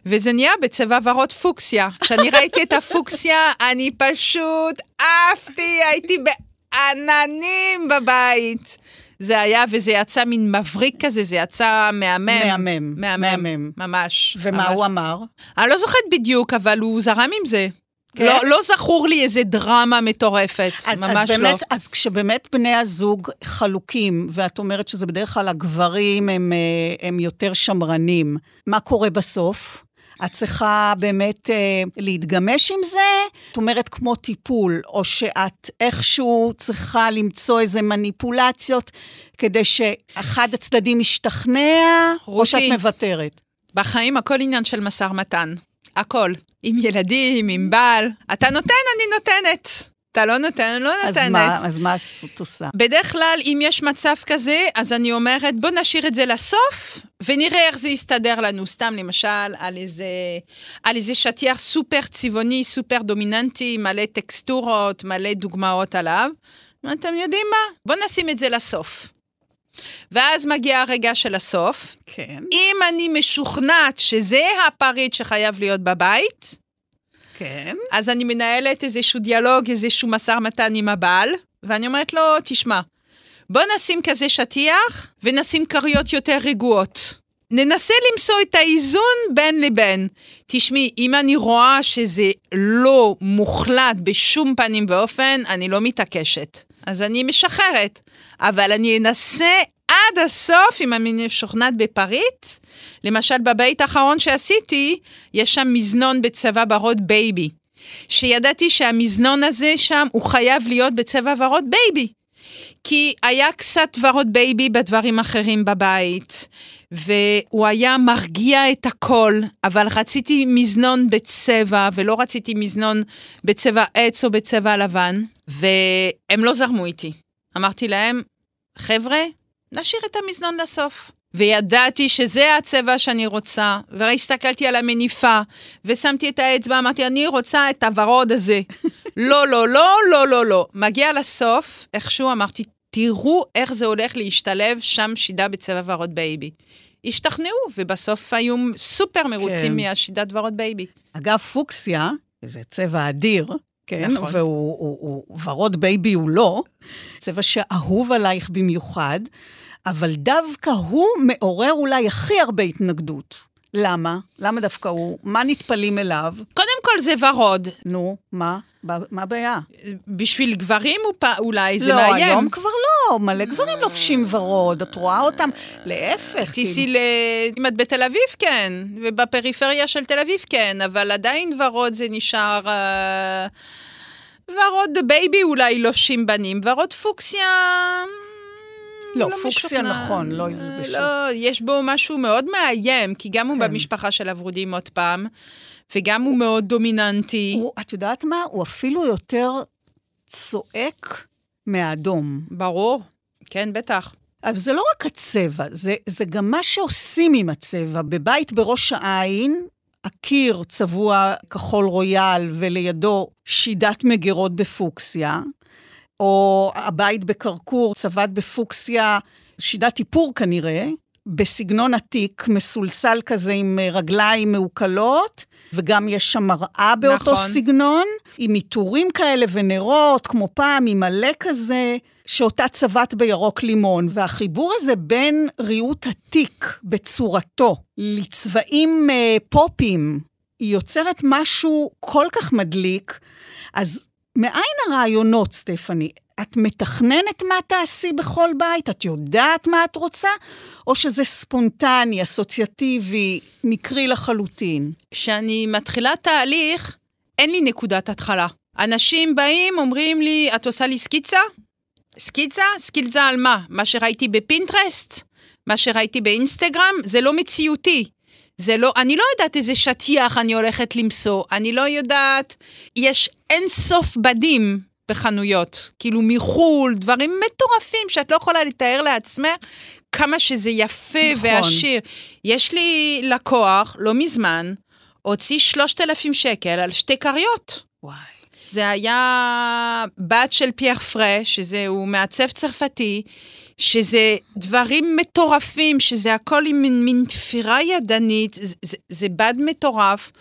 וזה נהיה בצבע ורוד פוקסיה. כשאני (laughs) ראיתי את הפוקסיה, אני פשוט עפתי, הייתי בעננים בבית. זה היה, וזה יצא מין מבריק כזה, זה יצא מהמם. מהמם, מהמם. מהמם. ממש. ומה ממש. הוא אמר? אני לא זוכרת בדיוק, אבל הוא זרם עם זה. כן? לא, לא זכור לי איזה דרמה מטורפת, אז, ממש אז באמת, לא. אז כשבאמת בני הזוג חלוקים, ואת אומרת שזה בדרך כלל הגברים הם, אה, הם יותר שמרנים, מה קורה בסוף? את צריכה באמת אה, להתגמש עם זה? את אומרת כמו טיפול, או שאת איכשהו צריכה למצוא איזה מניפולציות כדי שאחד הצדדים ישתכנע, או רותי. שאת מוותרת? בחיים הכל עניין של משא ומתן. הכל. עם ילדים, עם בעל. אתה נותן, אני נותנת. אתה לא נותן, לא אז נותנת. מה, אז מה את עושה? בדרך כלל, אם יש מצב כזה, אז אני אומרת, בוא נשאיר את זה לסוף, ונראה איך זה יסתדר לנו. סתם, למשל, על איזה, על איזה שטיח סופר צבעוני, סופר דומיננטי, מלא טקסטורות, מלא דוגמאות עליו. אתם יודעים מה? בוא נשים את זה לסוף. ואז מגיע הרגע של הסוף. כן, אם אני משוכנעת שזה הפריט שחייב להיות בבית, כן. אז אני מנהלת איזשהו דיאלוג, איזשהו משא ומתן עם הבעל, ואני אומרת לו, תשמע, בוא נשים כזה שטיח ונשים כריות יותר רגועות. ננסה למצוא את האיזון בין לבין. תשמעי, אם אני רואה שזה לא מוחלט בשום פנים ואופן, אני לא מתעקשת. אז אני משחררת. אבל אני אנסה עד הסוף, אם אני משוכנעת בפריט. למשל, בבית האחרון שעשיתי, יש שם מזנון בצבע ורוד בייבי. שידעתי שהמזנון הזה שם, הוא חייב להיות בצבע ורוד בייבי. כי היה קצת ורוד בייבי בדברים אחרים בבית, והוא היה מרגיע את הכל, אבל רציתי מזנון בצבע, ולא רציתי מזנון בצבע עץ או בצבע לבן, והם לא זרמו איתי. אמרתי להם, חבר'ה, נשאיר את המזנון לסוף. וידעתי שזה הצבע שאני רוצה, והסתכלתי על המניפה, ושמתי את האצבע, אמרתי, אני רוצה את הוורוד הזה. (laughs) לא, לא, לא, לא, לא, לא. מגיע לסוף, איכשהו אמרתי, תראו איך זה הולך להשתלב שם שידה בצבע ורוד בייבי. השתכנעו, ובסוף היו סופר מרוצים כן. מהשידת ורוד בייבי. אגב, פוקסיה, זה צבע אדיר, כן? נכון. והוא הוא, הוא, ורוד בייבי הוא לא, צבע שאהוב עלייך במיוחד, אבל דווקא הוא מעורר אולי הכי הרבה התנגדות. למה? למה דווקא הוא? מה נטפלים אליו? קודם כל זה ורוד. נו, מה? מה הבעיה? בשביל גברים הוא פ... אולי זה לא, מאיים. היום כבר לא, מלא גברים לובשים ורוד, את רואה אותם, להפך. תיסעי כאילו. ל... אם את בתל אביב, כן, ובפריפריה של תל אביב, כן, אבל עדיין ורוד זה נשאר... אה, ורוד בייבי אולי לובשים בנים, ורוד פוקסיה... ממ, לא, פוקסיה משוכנע. נכון, לא אה, ילבשו. לא, יש בו משהו מאוד מאיים, כי גם הוא כן. במשפחה של הוורודים עוד פעם, וגם הוא מאוד דומיננטי. הוא, את יודעת מה? הוא אפילו יותר צועק מהאדום. ברור, כן, בטח. אבל זה לא רק הצבע, זה, זה גם מה שעושים עם הצבע. בבית בראש העין, הקיר צבוע כחול רויאל ולידו שידת מגירות בפוקסיה, או הבית בקרקור צבט בפוקסיה, שידת איפור כנראה, בסגנון עתיק, מסולסל כזה עם אה, רגליים מעוקלות, וגם יש שם מראה באותו נכון. סגנון, עם עיטורים כאלה ונרות, כמו פעם, עם מלא כזה, שאותה צבט בירוק לימון. והחיבור הזה בין ריהוט עתיק בצורתו לצבעים אה, פופים, היא יוצרת משהו כל כך מדליק. אז מאין הרעיונות, סטפני? את מתכננת מה תעשי בכל בית? את יודעת מה את רוצה? או שזה ספונטני, אסוציאטיבי, מקרי לחלוטין? כשאני מתחילה תהליך, אין לי נקודת התחלה. אנשים באים, אומרים לי, את עושה לי סקיצה? סקיצה? סקיצה על מה? מה שראיתי בפינטרסט? מה שראיתי באינסטגרם? זה לא מציאותי. זה לא, אני לא יודעת איזה שטיח אני הולכת למצוא, אני לא יודעת, יש אין סוף בדים בחנויות, כאילו מחו"ל, דברים מטורפים שאת לא יכולה לתאר לעצמך כמה שזה יפה נכון. ועשיר. יש לי לקוח, לא מזמן, הוציא 3,000 שקל על שתי כריות. וואי. זה היה בת של פייר פרה, שזה הוא מעצב צרפתי, שזה דברים מטורפים, שזה הכל עם מין, מין תפירה ידנית, זה, זה, בד מטורף,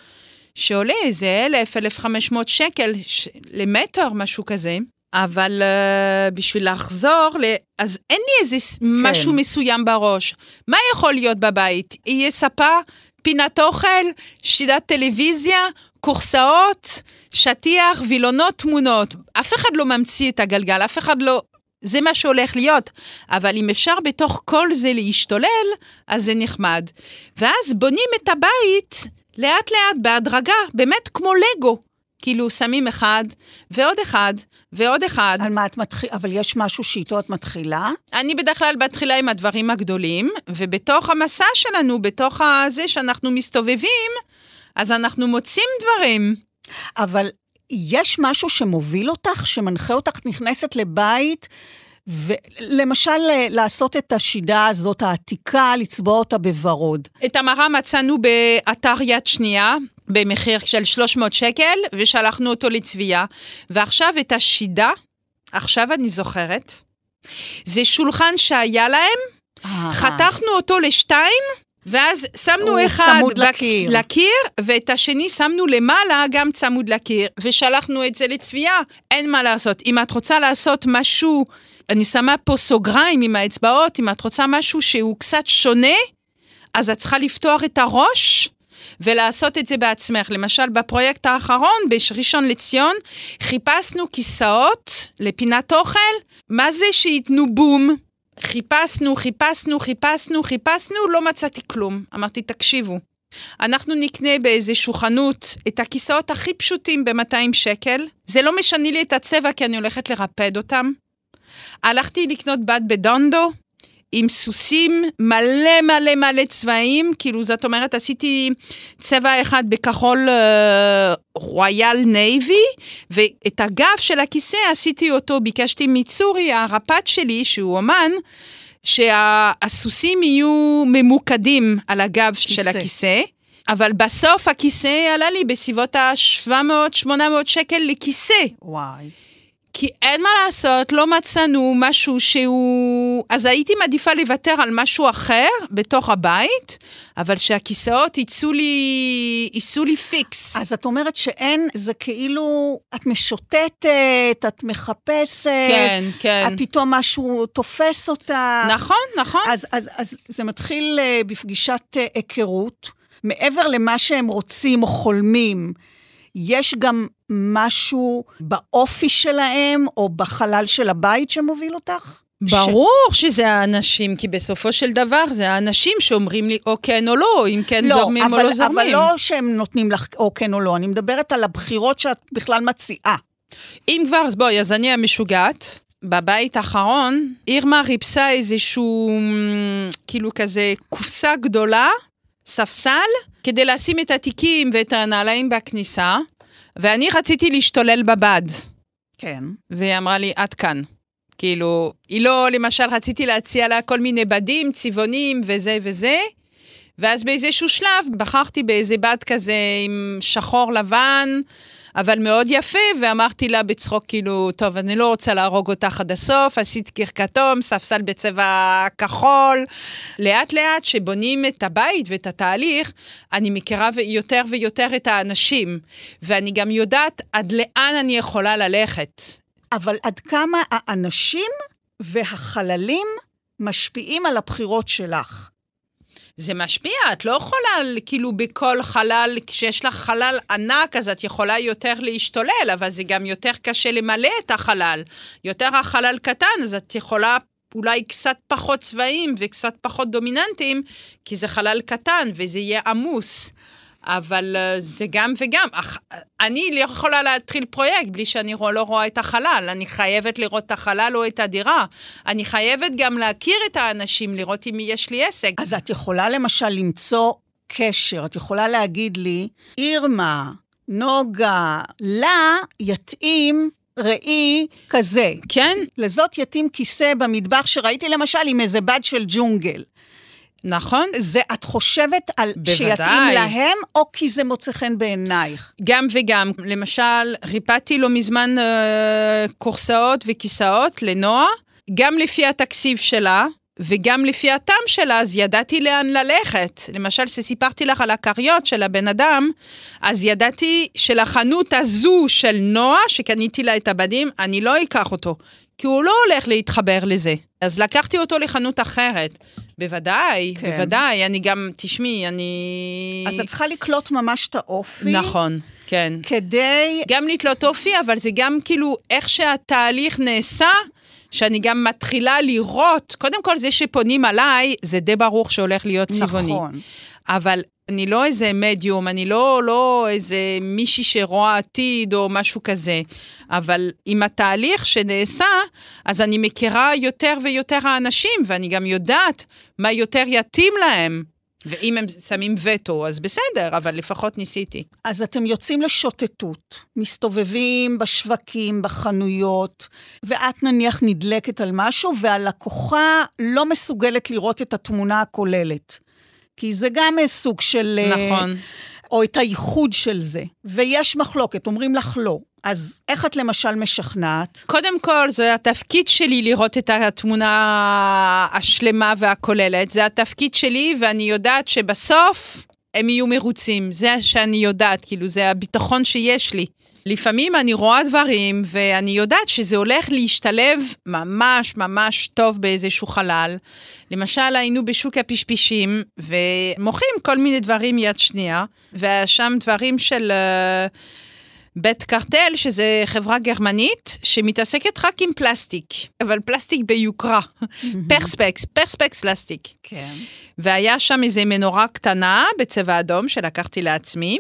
שעולה איזה אלף, אלף חמש מאות שקל ש, למטר, משהו כזה. אבל uh, בשביל לחזור, ל... אז אין לי איזה כן. משהו מסוים בראש. מה יכול להיות בבית? יהיה ספה, פינת אוכל, שידת טלוויזיה, קורסאות, שטיח, וילונות, תמונות. אף אחד לא ממציא את הגלגל, אף אחד לא... זה מה שהולך להיות. אבל אם אפשר בתוך כל זה להשתולל, אז זה נחמד. ואז בונים את הבית לאט-לאט, בהדרגה, באמת כמו לגו. כאילו, שמים אחד, ועוד אחד, ועוד אחד. על מה את מתחילה? אבל יש משהו שאיתו את מתחילה? אני בדרך כלל מתחילה עם הדברים הגדולים, ובתוך המסע שלנו, בתוך הזה שאנחנו מסתובבים, אז אנחנו מוצאים דברים. אבל יש משהו שמוביל אותך, שמנחה אותך, את נכנסת לבית, ולמשל לעשות את השידה הזאת העתיקה, לצבוע אותה בוורוד. את המראה מצאנו באתר יד שנייה, במחיר של 300 שקל, ושלחנו אותו לצביעה. ועכשיו את השידה, עכשיו אני זוכרת, זה שולחן שהיה להם, חתכנו אותו לשתיים, ואז שמנו אחד לקיר. לקיר, ואת השני שמנו למעלה, גם צמוד לקיר, ושלחנו את זה לצביעה. אין מה לעשות. אם את רוצה לעשות משהו, אני שמה פה סוגריים עם האצבעות, אם את רוצה משהו שהוא קצת שונה, אז את צריכה לפתוח את הראש ולעשות את זה בעצמך. למשל, בפרויקט האחרון, בראשון לציון, חיפשנו כיסאות לפינת אוכל, מה זה שייתנו בום? חיפשנו, חיפשנו, חיפשנו, חיפשנו, לא מצאתי כלום. אמרתי, תקשיבו, אנחנו נקנה באיזשהו חנות את הכיסאות הכי פשוטים ב-200 שקל, זה לא משנה לי את הצבע כי אני הולכת לרפד אותם. הלכתי לקנות בד בדונדו, עם סוסים מלא מלא מלא צבעים, כאילו זאת אומרת עשיתי צבע אחד בכחול אה, royal navy, ואת הגב של הכיסא עשיתי אותו, ביקשתי מצורי, הרפד שלי, שהוא אומן, שהסוסים יהיו ממוקדים על הגב של כיסא. הכיסא. אבל בסוף הכיסא עלה לי בסביבות ה-700-800 שקל לכיסא. וואי. כי אין מה לעשות, לא מצאנו משהו שהוא... אז הייתי מעדיפה לוותר על משהו אחר בתוך הבית, אבל שהכיסאות יצאו לי, ייסעו לי פיקס. אז את אומרת שאין, זה כאילו, את משוטטת, את מחפשת, כן, כן. את פתאום משהו תופס אותה. נכון, נכון. אז, אז, אז זה מתחיל אה, בפגישת אה, היכרות. מעבר למה שהם רוצים או חולמים, יש גם משהו באופי שלהם או בחלל של הבית שמוביל אותך? ברור שזה האנשים, כי בסופו של דבר זה האנשים שאומרים לי או כן או לא, אם כן לא, זורמים אבל, או לא זורמים. אבל לא שהם נותנים לך או כן או לא, אני מדברת על הבחירות שאת בכלל מציעה. אם כבר, אז בואי, אז אני המשוגעת. בבית האחרון, אירמה ריפסה איזשהו, כאילו כזה, קופסה גדולה, ספסל, כדי לשים את התיקים ואת הנעליים בכניסה, ואני רציתי להשתולל בבד. כן. והיא אמרה לי, עד כאן. כאילו, היא לא, למשל, רציתי להציע לה כל מיני בדים, צבעונים וזה וזה, ואז באיזשהו שלב בחרתי באיזה בד כזה עם שחור לבן, אבל מאוד יפה, ואמרתי לה בצחוק, כאילו, טוב, אני לא רוצה להרוג אותך עד הסוף, עשית קיר כתום, ספסל בצבע כחול. לאט לאט, שבונים את הבית ואת התהליך, אני מכירה יותר ויותר את האנשים, ואני גם יודעת עד לאן אני יכולה ללכת. אבל עד כמה האנשים והחללים משפיעים על הבחירות שלך? זה משפיע, את לא יכולה כאילו בכל חלל, כשיש לך חלל ענק, אז את יכולה יותר להשתולל, אבל זה גם יותר קשה למלא את החלל. יותר החלל קטן, אז את יכולה אולי קצת פחות צבעים וקצת פחות דומיננטיים, כי זה חלל קטן וזה יהיה עמוס. אבל uh, זה גם וגם. אך, אני לא יכולה להתחיל פרויקט בלי שאני רוא, לא רואה את החלל. אני חייבת לראות את החלל או את הדירה. אני חייבת גם להכיר את האנשים, לראות אם יש לי עסק. אז את יכולה למשל למצוא קשר, את יכולה להגיד לי, אירמה, נוגה, לה יתאים ראי כזה. כן? לזאת יתאים כיסא במטבח שראיתי למשל עם איזה בד של ג'ונגל. נכון. זה, את חושבת על בוודאי. שיתאים להם, או כי זה מוצא חן בעינייך? גם וגם. למשל, ריפדתי לא מזמן אה, כורסאות וכיסאות לנועה, גם לפי התקציב שלה. וגם לפי הטעם שלה, אז ידעתי לאן ללכת. למשל, כשסיפרתי לך על הכריות של הבן אדם, אז ידעתי שלחנות הזו של נועה, שקניתי לה את הבדים, אני לא אקח אותו, כי הוא לא הולך להתחבר לזה. אז לקחתי אותו לחנות אחרת. בוודאי, כן. בוודאי, אני גם, תשמעי, אני... אז את צריכה לקלוט ממש את האופי. נכון, כן. כדי... גם לתלות אופי, אבל זה גם כאילו איך שהתהליך נעשה, שאני גם מתחילה לראות, קודם כל זה שפונים עליי, זה די ברור שהולך להיות צבעוני. נכון. אבל אני לא איזה מדיום, אני לא, לא איזה מישהי שרואה עתיד או משהו כזה, אבל עם התהליך שנעשה, אז אני מכירה יותר ויותר האנשים, ואני גם יודעת מה יותר יתאים להם. ואם הם שמים וטו, אז בסדר, אבל לפחות ניסיתי. אז אתם יוצאים לשוטטות, מסתובבים בשווקים, בחנויות, ואת נניח נדלקת על משהו, והלקוחה לא מסוגלת לראות את התמונה הכוללת. כי זה גם סוג של... אה, נכון. או את הייחוד של זה. ויש מחלוקת, אומרים לך לא. אז איך את למשל משכנעת? קודם כל, זה התפקיד שלי לראות את התמונה השלמה והכוללת. זה התפקיד שלי, ואני יודעת שבסוף הם יהיו מרוצים. זה שאני יודעת, כאילו, זה הביטחון שיש לי. לפעמים אני רואה דברים, ואני יודעת שזה הולך להשתלב ממש ממש טוב באיזשהו חלל. למשל, היינו בשוק הפשפישים, ומוכרים כל מיני דברים יד שנייה, והיה שם דברים של... Uh, בית קרטל, שזה חברה גרמנית, שמתעסקת רק עם פלסטיק, אבל פלסטיק ביוקרה. (laughs) פרספקס, פרספקס פלסטיק. כן. והיה שם איזו מנורה קטנה בצבע אדום שלקחתי לעצמי,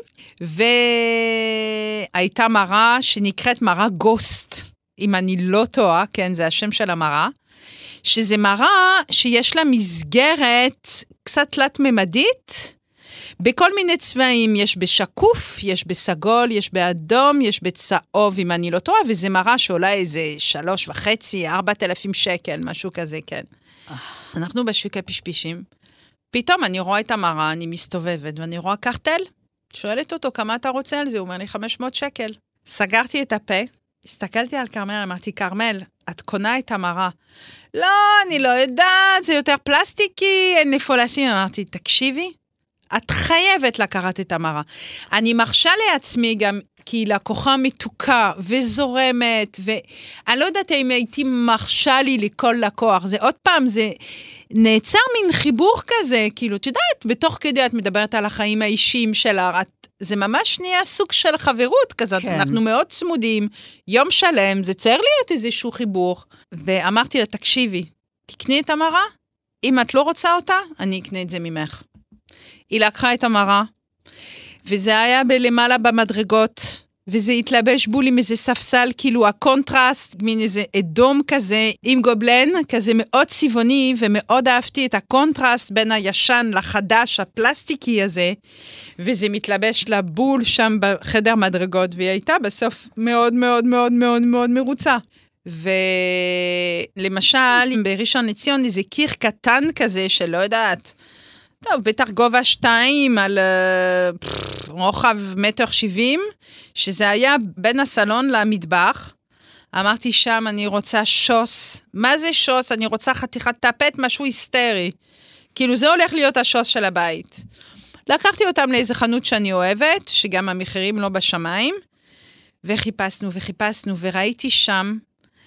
והייתה מראה שנקראת מראה גוסט, אם אני לא טועה, כן, זה השם של המראה, שזה מראה שיש לה מסגרת קצת תלת-ממדית, בכל מיני צבעים, יש בשקוף, יש בסגול, יש באדום, יש בצהוב, אם אני לא טועה, וזה מראה שעולה איזה שלוש וחצי, ארבעת אלפים שקל, משהו כזה, כן. אנחנו בשוק הפשפישים, פתאום אני רואה את המראה, אני מסתובבת, ואני רואה קרטל, שואלת אותו, כמה אתה רוצה על זה? הוא אומר לי, 500 שקל. סגרתי את הפה, הסתכלתי על כרמל, אמרתי, כרמל, את קונה את המראה. לא, אני לא יודעת, זה יותר פלסטיקי, אין איפה לשים. אמרתי, תקשיבי, את חייבת לקחת את המראה. אני מרשה לעצמי גם, כי לקוחה מתוקה וזורמת, ואני לא יודעת אם הייתי מרשה לי לכל לקוח. זה עוד פעם, זה נעצר מין חיבור כזה, כאילו, את יודעת, בתוך כדי את מדברת על החיים האישיים שלה, את, זה ממש נהיה סוג של חברות כזאת, כן. אנחנו מאוד צמודים, יום שלם, זה צריך להיות איזשהו חיבור. ואמרתי לה, תקשיבי, תקני את המראה, אם את לא רוצה אותה, אני אקנה את זה ממך. היא לקחה את המראה, וזה היה בלמעלה במדרגות, וזה התלבש בול עם איזה ספסל, כאילו הקונטרסט, מין איזה אדום כזה, עם גובלן, כזה מאוד צבעוני, ומאוד אהבתי את הקונטרסט בין הישן לחדש, הפלסטיקי הזה, וזה מתלבש לה בול שם בחדר מדרגות, והיא הייתה בסוף מאוד מאוד מאוד מאוד מאוד מרוצה. ולמשל, בראשון לציון, איזה קיר קטן כזה, שלא יודעת, טוב, בטח גובה שתיים על אה, פפ, רוחב מטר שבעים, שזה היה בין הסלון למטבח. אמרתי שם, אני רוצה שוס. מה זה שוס? אני רוצה חתיכת טפט, משהו היסטרי. כאילו, זה הולך להיות השוס של הבית. לקחתי אותם לאיזה חנות שאני אוהבת, שגם המחירים לא בשמיים, וחיפשנו וחיפשנו, וראיתי שם,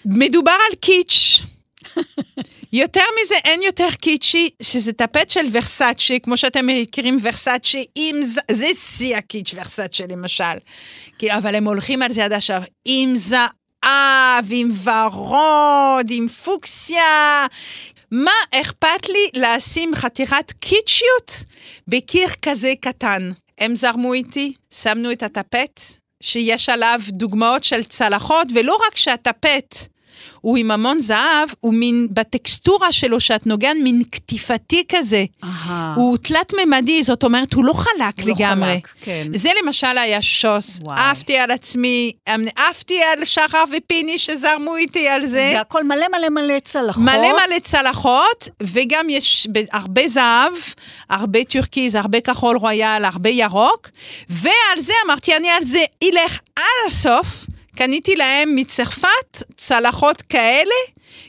מדובר על קיץ'. יותר מזה, אין יותר קיצ'י, שזה טפט של ורסאצ'י, כמו שאתם מכירים ורסאצ'י, עם ז... זה שיא הקיץ' ורסאצ'י למשל. כאילו, אבל הם הולכים על זה עד עכשיו, עם זהב, עם ורוד, עם פוקסיה. מה אכפת לי לשים חתיכת קיצ'יות בקיר כזה קטן? הם זרמו איתי, שמנו את הטפט, שיש עליו דוגמאות של צלחות, ולא רק שהטפט הוא עם המון זהב, הוא מין, בטקסטורה שלו שאת נוגעת, מין קטיפתי כזה. אהה. הוא תלת-ממדי, זאת אומרת, הוא לא חלק לא לגמרי. חלק, כן. זה למשל היה שוס. עפתי על עצמי, אמ, עפתי על שחר ופיני שזרמו איתי על זה. זה הכל מלא מלא מלא צלחות. מלא מלא צלחות, וגם יש הרבה זהב, הרבה טורקיז, הרבה כחול רויאל, הרבה ירוק, ועל זה אמרתי, אני על זה אלך עד הסוף. קניתי להם מצרפת צלחות כאלה,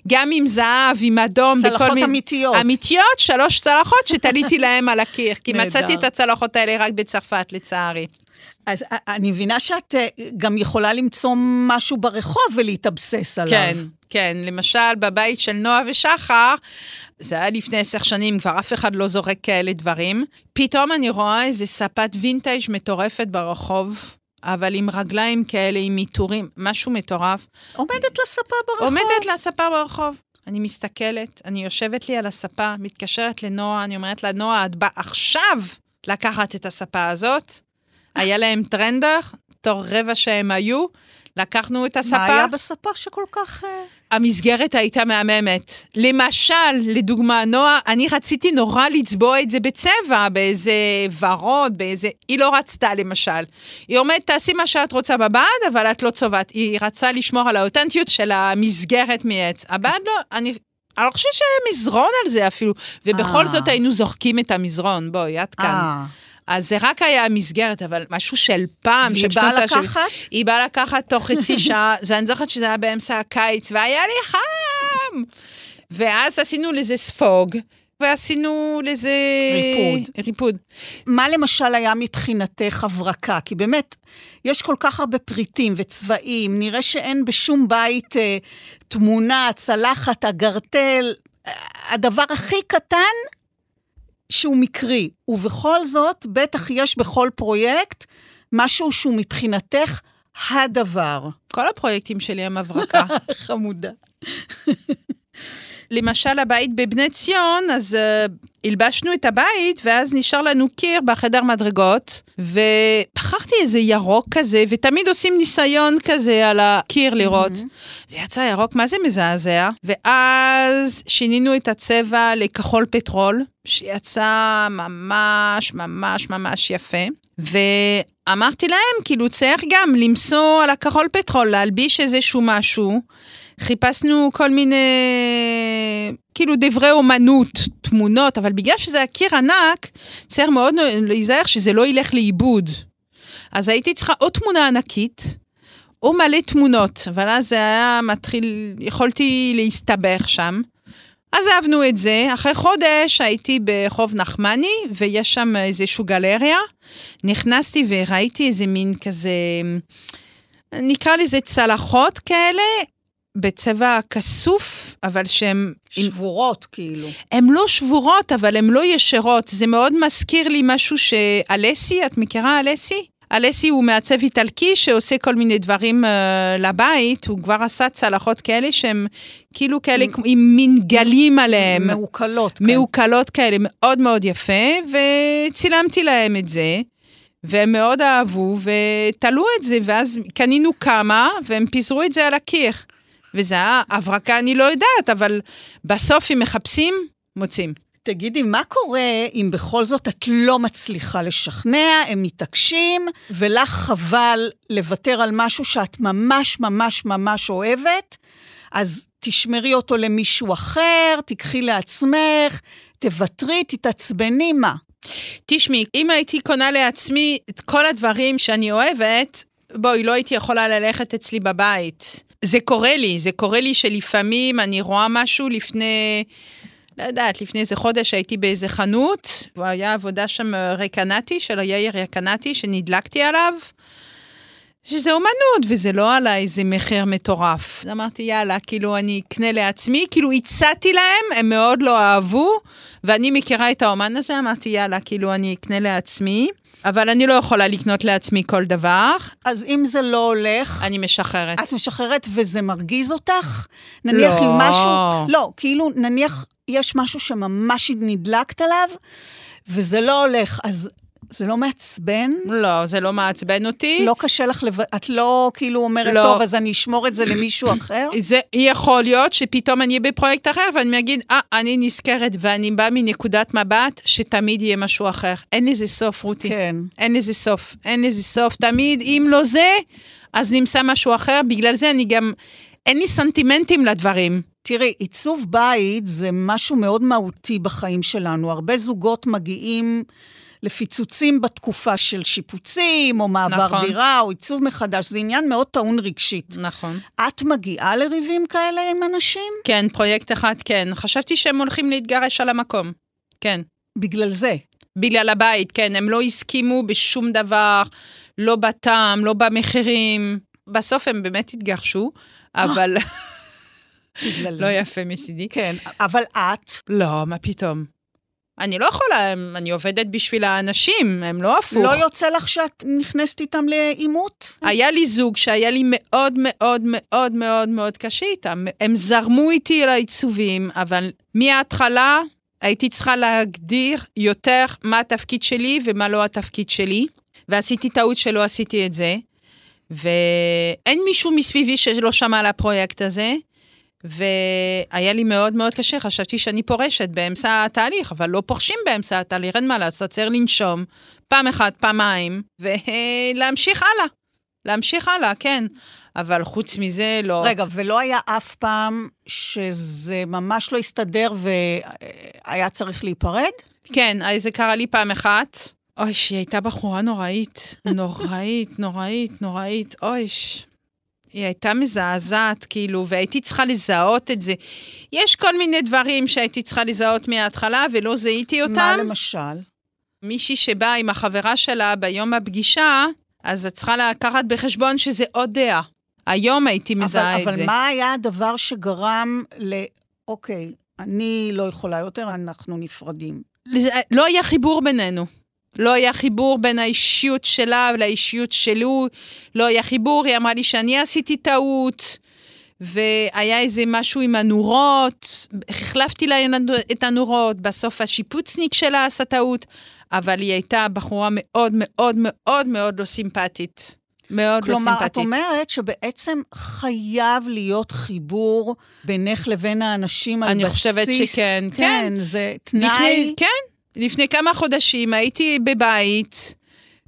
גם עם זהב, עם אדום, צלחות מיני- אמיתיות. אמיתיות, שלוש צלחות שתליתי (laughs) להם על הקיר, כי. מצאתי את הצלחות האלה רק בצרפת, לצערי. אז אני מבינה שאת אה, גם יכולה למצוא משהו ברחוב ולהתבסס עליו. כן, כן. למשל, בבית של נועה ושחר, זה היה לפני עשר שנים, כבר אף אחד לא זורק כאלה דברים. פתאום אני רואה איזה ספת וינטאז' מטורפת ברחוב, אבל עם רגליים כאלה, עם עיטורים, משהו מטורף. עומדת לספה ברחוב. עומדת לה ספה ברחוב. אני מסתכלת, אני יושבת לי על הספה, מתקשרת לנועה, אני אומרת לה, נועה, את באה עכשיו לקחת את הספה הזאת. היה להם טרנדר, תוך רבע שהם היו, לקחנו את הספה. מה היה בספה שכל כך... המסגרת הייתה מהממת. למשל, לדוגמה, נועה, אני רציתי נורא לצבוע את זה בצבע, באיזה ורוד, באיזה... היא לא רצתה, למשל. היא אומרת, תעשי מה שאת רוצה בבד, אבל את לא צובעת. היא רצה לשמור על האותנטיות של המסגרת מעץ. הבד לא, אני... אני לא חושבת שהיה מזרון על זה אפילו, ובכל אה. זאת היינו זורקים את המזרון, בואי, את כאן. אה, אז זה רק היה המסגרת, אבל משהו של פעם, והיא של באה שנות ה- לקחת? היא באה לקחת תוך חצי (laughs) שעה, ואני זוכרת שזה היה באמצע הקיץ, והיה לי חם! ואז עשינו לזה ספוג, ועשינו לזה... ריפוד. ריפוד. מה למשל היה מבחינתך הברקה? כי באמת, יש כל כך הרבה פריטים וצבעים, נראה שאין בשום בית אה, תמונה, צלחת, אגרטל, אה, הדבר הכי קטן שהוא מקרי. ובכל זאת, בטח יש בכל פרויקט משהו שהוא מבחינתך הדבר. כל הפרויקטים שלי הם הברקה. (laughs) חמודה. למשל, הבית בבני ציון, אז uh, הלבשנו את הבית, ואז נשאר לנו קיר בחדר מדרגות, ובחרתי איזה ירוק כזה, ותמיד עושים ניסיון כזה על הקיר לראות. ויצא ירוק, מה זה מזעזע? ואז שינינו את הצבע לכחול פטרול, שיצא ממש ממש ממש יפה. ואמרתי להם, כאילו, צריך גם למסור על הכחול פטרול, להלביש איזשהו משהו. חיפשנו כל מיני, כאילו, דברי אומנות, תמונות, אבל בגלל שזה הקיר ענק, צריך מאוד להיזהר שזה לא ילך לאיבוד. אז הייתי צריכה או תמונה ענקית, או מלא תמונות, אבל אז זה היה מתחיל, יכולתי להסתבך שם. עזבנו את זה, אחרי חודש הייתי ברחוב נחמני, ויש שם איזושהי גלריה. נכנסתי וראיתי איזה מין כזה, נקרא לזה צלחות כאלה, בצבע כסוף, אבל שהן... שבורות, כאילו. הן לא שבורות, אבל הן לא ישרות. זה מאוד מזכיר לי משהו שאלסי, את מכירה אלסי? אלסי הוא מעצב איטלקי שעושה כל מיני דברים uh, לבית, הוא כבר עשה צלחות כאלה שהן כאילו כאלה עם מין גלים עליהן. מעוקלות. כן. מעוקלות כאלה, מאוד מאוד יפה, וצילמתי להם את זה. והם מאוד אהבו ותלו את זה, ואז קנינו כמה, והם פיזרו את זה על הקיר. וזה היה הברקה, אני לא יודעת, אבל בסוף אם מחפשים, מוצאים. תגידי, מה קורה אם בכל זאת את לא מצליחה לשכנע, הם מתעקשים, ולך חבל לוותר על משהו שאת ממש ממש ממש אוהבת, אז תשמרי אותו למישהו אחר, תיקחי לעצמך, תוותרי, תתעצבני, מה? תשמעי, אם הייתי קונה לעצמי את כל הדברים שאני אוהבת, בואי, לא הייתי יכולה ללכת אצלי בבית. זה קורה לי, זה קורה לי שלפעמים אני רואה משהו לפני, לא יודעת, לפני איזה חודש הייתי באיזה חנות, והיה עבודה שם רקנטי, של יאיר רקנטי, שנדלקתי עליו. שזה אומנות, וזה לא עלה איזה מחיר מטורף. אמרתי, יאללה, כאילו, אני אקנה לעצמי, כאילו, הצעתי להם, הם מאוד לא אהבו, ואני מכירה את האומן הזה, אמרתי, יאללה, כאילו, אני אקנה לעצמי. אבל אני לא יכולה לקנות לעצמי כל דבר. אז אם זה לא הולך... אני משחררת. את משחררת וזה מרגיז אותך? נניח לא. אם משהו... לא, כאילו, נניח יש משהו שממש נדלקת עליו, וזה לא הולך, אז זה לא מעצבן? לא, זה לא מעצבן אותי. לא קשה לך, לב... את לא כאילו אומרת, לא. טוב, אז אני אשמור את זה למישהו (clears throat) אחר? זה יכול להיות שפתאום אני בפרויקט אחר ואני אגיד, אה, אני נזכרת ואני באה מנקודת מבט שתמיד יהיה משהו אחר. אין לזה סוף, רותי. כן. אין לזה סוף, אין לזה סוף. תמיד, אם לא זה, אז נמצא משהו אחר. בגלל זה אני גם, אין לי סנטימנטים לדברים. תראי, עיצוב בית זה משהו מאוד מהותי בחיים שלנו. הרבה זוגות מגיעים... לפיצוצים בתקופה של שיפוצים, או מעבר נכון. דירה, או עיצוב מחדש. זה עניין מאוד טעון רגשית. נכון. את מגיעה לריבים כאלה עם אנשים? כן, פרויקט אחד, כן. חשבתי שהם הולכים להתגרש על המקום. כן. בגלל זה? בגלל הבית, כן. הם לא הסכימו בשום דבר, לא בטעם, לא במחירים. בסוף הם באמת התגרשו, אבל... בגלל לא זה. יפה מצידי. כן, אבל את... לא, מה פתאום. אני לא יכולה, אני עובדת בשביל האנשים, הם לא הפוך. לא יוצא לך שאת נכנסת איתם לעימות? היה לי זוג שהיה לי מאוד מאוד מאוד מאוד מאוד קשה איתם. הם זרמו איתי לעיצובים, אבל מההתחלה הייתי צריכה להגדיר יותר מה התפקיד שלי ומה לא התפקיד שלי, ועשיתי טעות שלא עשיתי את זה. ואין מישהו מסביבי שלא שמע על הפרויקט הזה. והיה לי מאוד מאוד קשה, חשבתי שאני פורשת באמצע התהליך, אבל לא פורשים באמצע התהליך, אין מה לעשות, צריך לנשום פעם אחת, פעמיים, ולהמשיך הלאה. להמשיך הלאה, כן. אבל חוץ מזה, לא. רגע, ולא היה אף פעם שזה ממש לא הסתדר והיה צריך להיפרד? כן, זה קרה לי פעם אחת. אוי, שהיא הייתה בחורה נוראית, נוראית, נוראית, נוראית, אוי. היא הייתה מזעזעת, כאילו, והייתי צריכה לזהות את זה. יש כל מיני דברים שהייתי צריכה לזהות מההתחלה ולא זיהיתי אותם. מה למשל? מישהי שבאה עם החברה שלה ביום הפגישה, אז את צריכה לקחת בחשבון שזה עוד דעה. היום הייתי מזהה אבל, את אבל זה. אבל מה היה הדבר שגרם ל... אוקיי, אני לא יכולה יותר, אנחנו נפרדים. לא היה חיבור בינינו. לא היה חיבור בין האישיות שלה לאישיות שלו, לא היה חיבור, היא אמרה לי שאני עשיתי טעות, והיה איזה משהו עם הנורות, החלפתי לה את הנורות, בסוף השיפוצניק שלה עשה טעות, אבל היא הייתה בחורה מאוד מאוד מאוד מאוד לא סימפטית. מאוד כלומר, לא סימפטית. כלומר, את אומרת שבעצם חייב להיות חיבור בינך לבין האנשים על אני בסיס... אני חושבת שכן, כן. כן, זה תנאי... לפני, כן, לפני כמה חודשים הייתי בבית,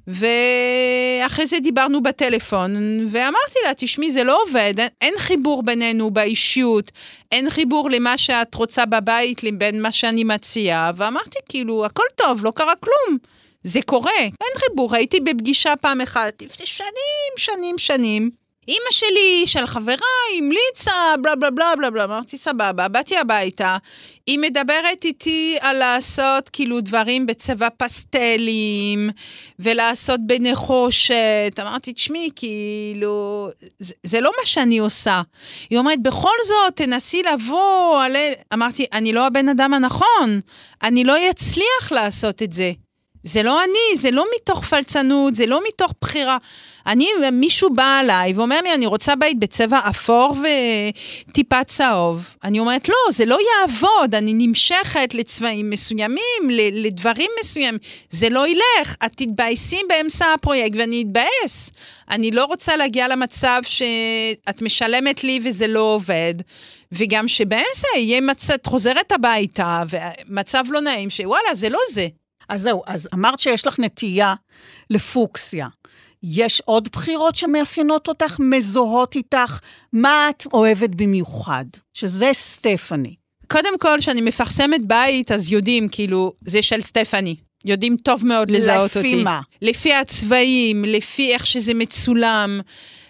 ואחרי זה דיברנו בטלפון, ואמרתי לה, תשמעי, זה לא עובד, אין, אין חיבור בינינו באישיות, אין חיבור למה שאת רוצה בבית לבין מה שאני מציעה, ואמרתי, כאילו, הכל טוב, לא קרה כלום. זה קורה, אין חיבור. הייתי בפגישה פעם אחת, לפני שנים, שנים, שנים, אימא שלי, של חברה, המליצה, בלה בלה בלה בלה בלה. אמרתי, סבבה, באתי הביתה, היא מדברת איתי על לעשות כאילו דברים בצבע פסטלים, ולעשות בנחושת. אמרתי, תשמעי, כאילו, זה, זה לא מה שאני עושה. היא אומרת, בכל זאת, תנסי לבוא, עלי... אמרתי, אני לא הבן אדם הנכון, אני לא אצליח לעשות את זה. זה לא אני, זה לא מתוך פלצנות, זה לא מתוך בחירה. אני, מישהו בא אליי ואומר לי, אני רוצה בית בצבע אפור וטיפה צהוב. אני אומרת, לא, זה לא יעבוד, אני נמשכת לצבעים מסוימים, לדברים מסוימים. זה לא ילך, את תתבאסי באמצע הפרויקט ואני אתבאס. אני לא רוצה להגיע למצב שאת משלמת לי וזה לא עובד. וגם שבאמצע יהיה מצב, את חוזרת הביתה, ומצב לא נעים, שוואלה, זה לא זה. אז זהו, אז אמרת שיש לך נטייה לפוקסיה. יש עוד בחירות שמאפיינות אותך, מזוהות איתך? מה את אוהבת במיוחד? שזה סטפני. קודם כל, כשאני מפרסמת בית, אז יודעים, כאילו, זה של סטפני. יודעים טוב מאוד לזהות לפי אותי. לפי מה? לפי הצבעים, לפי איך שזה מצולם.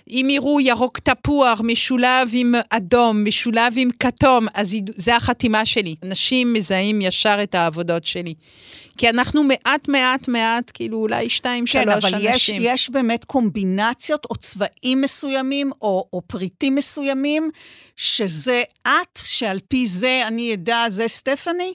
אם יראו ירוק תפוח משולב עם אדום, משולב עם כתום, אז זה החתימה שלי. אנשים מזהים ישר את העבודות שלי. כי אנחנו מעט, מעט, מעט, כאילו אולי שתיים, כן, שלוש אנשים. כן, אבל יש, יש באמת קומבינציות או צבעים מסוימים, או, או פריטים מסוימים, שזה את, שעל פי זה אני אדע, זה סטפני?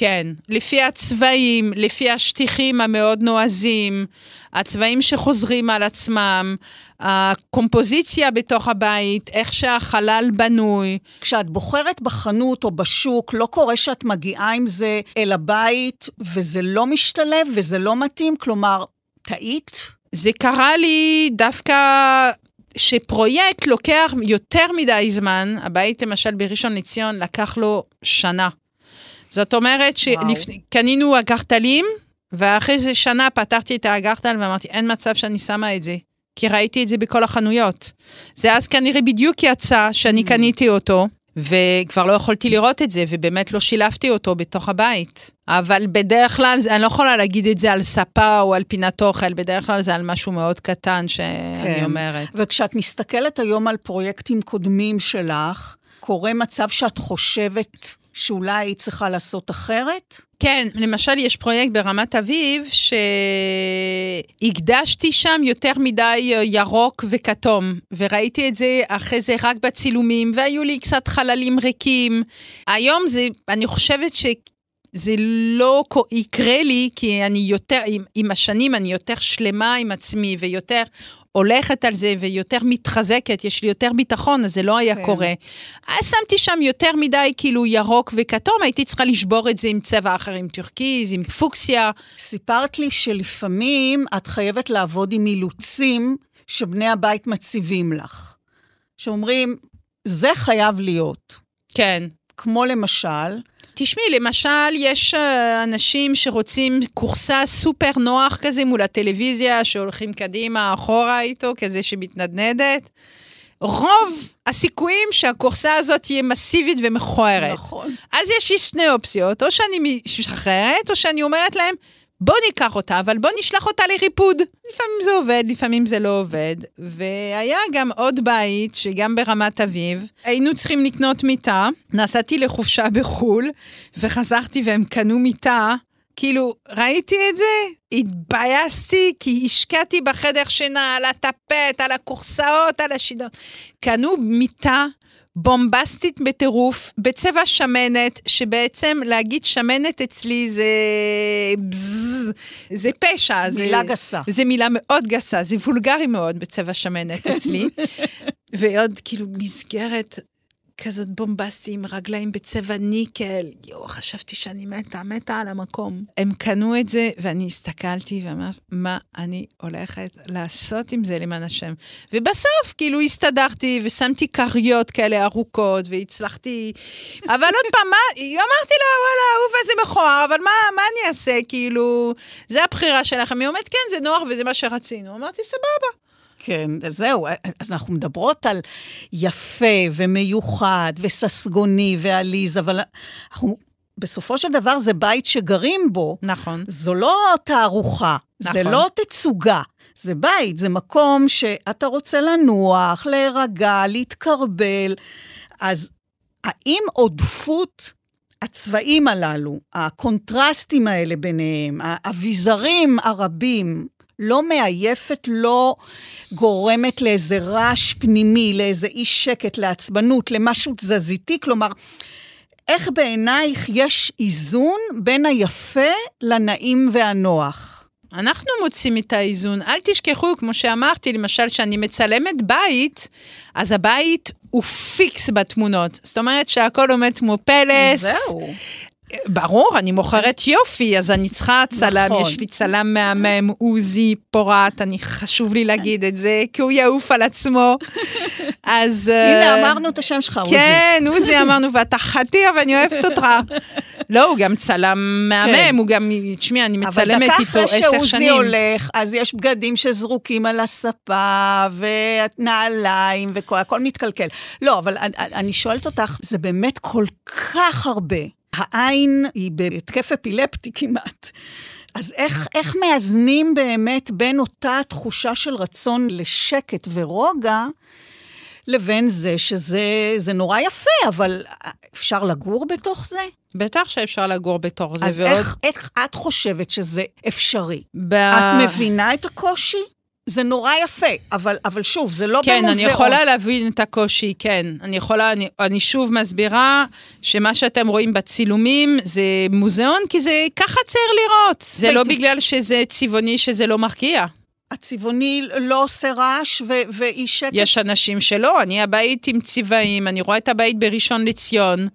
כן, לפי הצבעים, לפי השטיחים המאוד נועזים, הצבעים שחוזרים על עצמם, הקומפוזיציה בתוך הבית, איך שהחלל בנוי. כשאת בוחרת בחנות או בשוק, לא קורה שאת מגיעה עם זה אל הבית וזה לא משתלב וזה לא מתאים? כלומר, טעית? זה קרה לי דווקא שפרויקט לוקח יותר מדי זמן, הבית למשל בראשון לציון לקח לו שנה. זאת אומרת שקנינו אגרטלים, ואחרי איזה שנה פתחתי את האגרטל ואמרתי, אין מצב שאני שמה את זה. כי ראיתי את זה בכל החנויות. זה אז כנראה בדיוק יצא שאני mm. קניתי אותו, וכבר לא יכולתי לראות את זה, ובאמת לא שילבתי אותו בתוך הבית. אבל בדרך כלל, אני לא יכולה להגיד את זה על ספה או על פינת אוכל, בדרך כלל זה על משהו מאוד קטן שאני כן. אומרת. וכשאת מסתכלת היום על פרויקטים קודמים שלך, קורה מצב שאת חושבת שאולי היית צריכה לעשות אחרת? כן, למשל יש פרויקט ברמת אביב שהקדשתי שם יותר מדי ירוק וכתום, וראיתי את זה אחרי זה רק בצילומים, והיו לי קצת חללים ריקים. היום זה, אני חושבת ש... זה לא יקרה לי, כי אני יותר, עם, עם השנים אני יותר שלמה עם עצמי ויותר הולכת על זה ויותר מתחזקת, יש לי יותר ביטחון, אז זה לא היה כן. קורה. אז שמתי שם יותר מדי כאילו ירוק וכתום, הייתי צריכה לשבור את זה עם צבע אחר, עם טורקיז, עם פוקסיה. סיפרת לי שלפעמים את חייבת לעבוד עם אילוצים שבני הבית מציבים לך. שאומרים, זה חייב להיות. כן. כמו למשל, תשמעי, למשל, יש אה, אנשים שרוצים כורסה סופר נוח כזה מול הטלוויזיה, שהולכים קדימה, אחורה איתו, כזה שמתנדנדת. רוב הסיכויים שהכורסה הזאת תהיה מסיבית ומכוערת. נכון. אז יש לי שני אופציות, או שאני משחררת, או שאני אומרת להם, בוא ניקח אותה, אבל בוא נשלח אותה לריפוד. לפעמים זה עובד, לפעמים זה לא עובד. והיה גם עוד בית, שגם ברמת אביב, היינו צריכים לקנות מיטה, נסעתי לחופשה בחו"ל, וחזרתי והם קנו מיטה. כאילו, ראיתי את זה, התבייסתי, כי השקעתי בחדר שינה, על הטפט, על הכורסאות, על השידות. קנו מיטה בומבסטית בטירוף, בצבע שמנת, שבעצם להגיד שמנת אצלי זה בזז, זה פשע. מילה זה, גסה. זה מילה מאוד גסה, זה וולגרי מאוד בצבע שמנת אצלי. (laughs) ועוד כאילו מסגרת כזאת בומבסטי עם רגליים בצבע ניקל. יואו, חשבתי שאני מתה, מתה על המקום. הם קנו את זה, ואני הסתכלתי ואמרתי, מה אני הולכת לעשות עם זה למען השם? ובסוף, כאילו, הסתדרתי ושמתי כריות כאלה ארוכות, והצלחתי... (laughs) אבל עוד פעם, מה, אמרתי לה, וואלה, אהובה זה מכוער, אבל מה, מה אני אעשה? כאילו, זה הבחירה שלכם. היא אומרת, כן, זה נוח וזה מה שרצינו. אמרתי, סבבה. כן, זהו, אז אנחנו מדברות על יפה ומיוחד וססגוני ועליז, אבל אנחנו, בסופו של דבר זה בית שגרים בו. נכון. זו לא תערוכה, נכון. זה לא תצוגה. זה בית, זה מקום שאתה רוצה לנוח, להירגע, להתקרבל. אז האם עודפות הצבעים הללו, הקונטרסטים האלה ביניהם, האביזרים הרבים, לא מעייפת, לא גורמת לאיזה רעש פנימי, לאיזה אי שקט, לעצבנות, למשהו תזזיתי? כלומר, איך בעינייך יש איזון בין היפה לנעים והנוח? אנחנו מוצאים את האיזון. אל תשכחו, כמו שאמרתי, למשל, שאני מצלמת בית, אז הבית הוא פיקס בתמונות. זאת אומרת שהכל עומד כמו פלס. זהו. ברור, אני מוכרת יופי, אז אני צריכה צלם, נכון. יש לי צלם מהמם, עוזי פורט, אני חשוב לי להגיד את זה, כי הוא יעוף על עצמו. (laughs) אז... הנה, אה, אמרנו את השם שלך, עוזי. כן, עוזי אמרנו, ואתה חתיך ואני אוהבת אותך. (laughs) לא, הוא גם צלם מהמם, הוא גם, תשמעי, אני מצלמת כן. אבל דקה איתו אחרי עשר שעוזי שנים. הולך, אז יש בגדים שזרוקים על הספה, ונעליים, והכל מתקלקל. לא, אבל אני שואלת אותך, זה באמת כל כך הרבה. העין היא בהתקף אפילפטי כמעט. אז איך, איך מאזנים באמת בין אותה תחושה של רצון לשקט ורוגע, לבין זה שזה זה נורא יפה, אבל אפשר לגור בתוך זה? בטח שאפשר לגור בתור זה, אז ועוד... איך, איך את חושבת שזה אפשרי? ב... את מבינה את הקושי? זה נורא יפה, אבל, אבל שוב, זה לא כן, במוזיאון. אני יכולה להבין את הקושי, כן. אני יכולה, אני, אני שוב מסבירה שמה שאתם רואים בצילומים זה מוזיאון, כי זה ככה צריך לראות. זה לא בדיוק. בגלל שזה צבעוני שזה לא מרגיע. הצבעוני לא עושה רעש ו- ואי שקט. יש אנשים שלא, אני הבית עם צבעים, אני רואה את הבית בראשון לציון,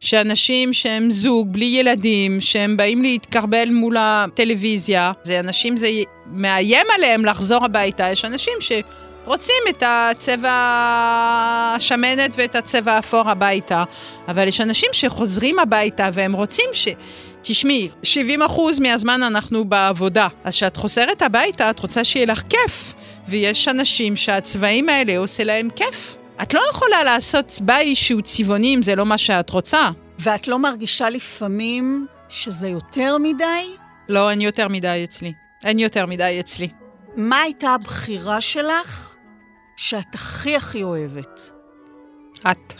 שאנשים שהם זוג, בלי ילדים, שהם באים להתקרבל מול הטלוויזיה, זה אנשים, זה מאיים עליהם לחזור הביתה, יש אנשים שרוצים את הצבע השמנת ואת הצבע האפור הביתה, אבל יש אנשים שחוזרים הביתה והם רוצים ש... תשמעי, 70 אחוז מהזמן אנחנו בעבודה, אז כשאת חוזרת הביתה, את רוצה שיהיה לך כיף. ויש אנשים שהצבעים האלה עושה להם כיף. את לא יכולה לעשות בית שהוא צבעוני אם זה לא מה שאת רוצה. ואת לא מרגישה לפעמים שזה יותר מדי? לא, אין יותר מדי אצלי. אין יותר מדי אצלי. מה הייתה הבחירה שלך שאת הכי הכי אוהבת? את.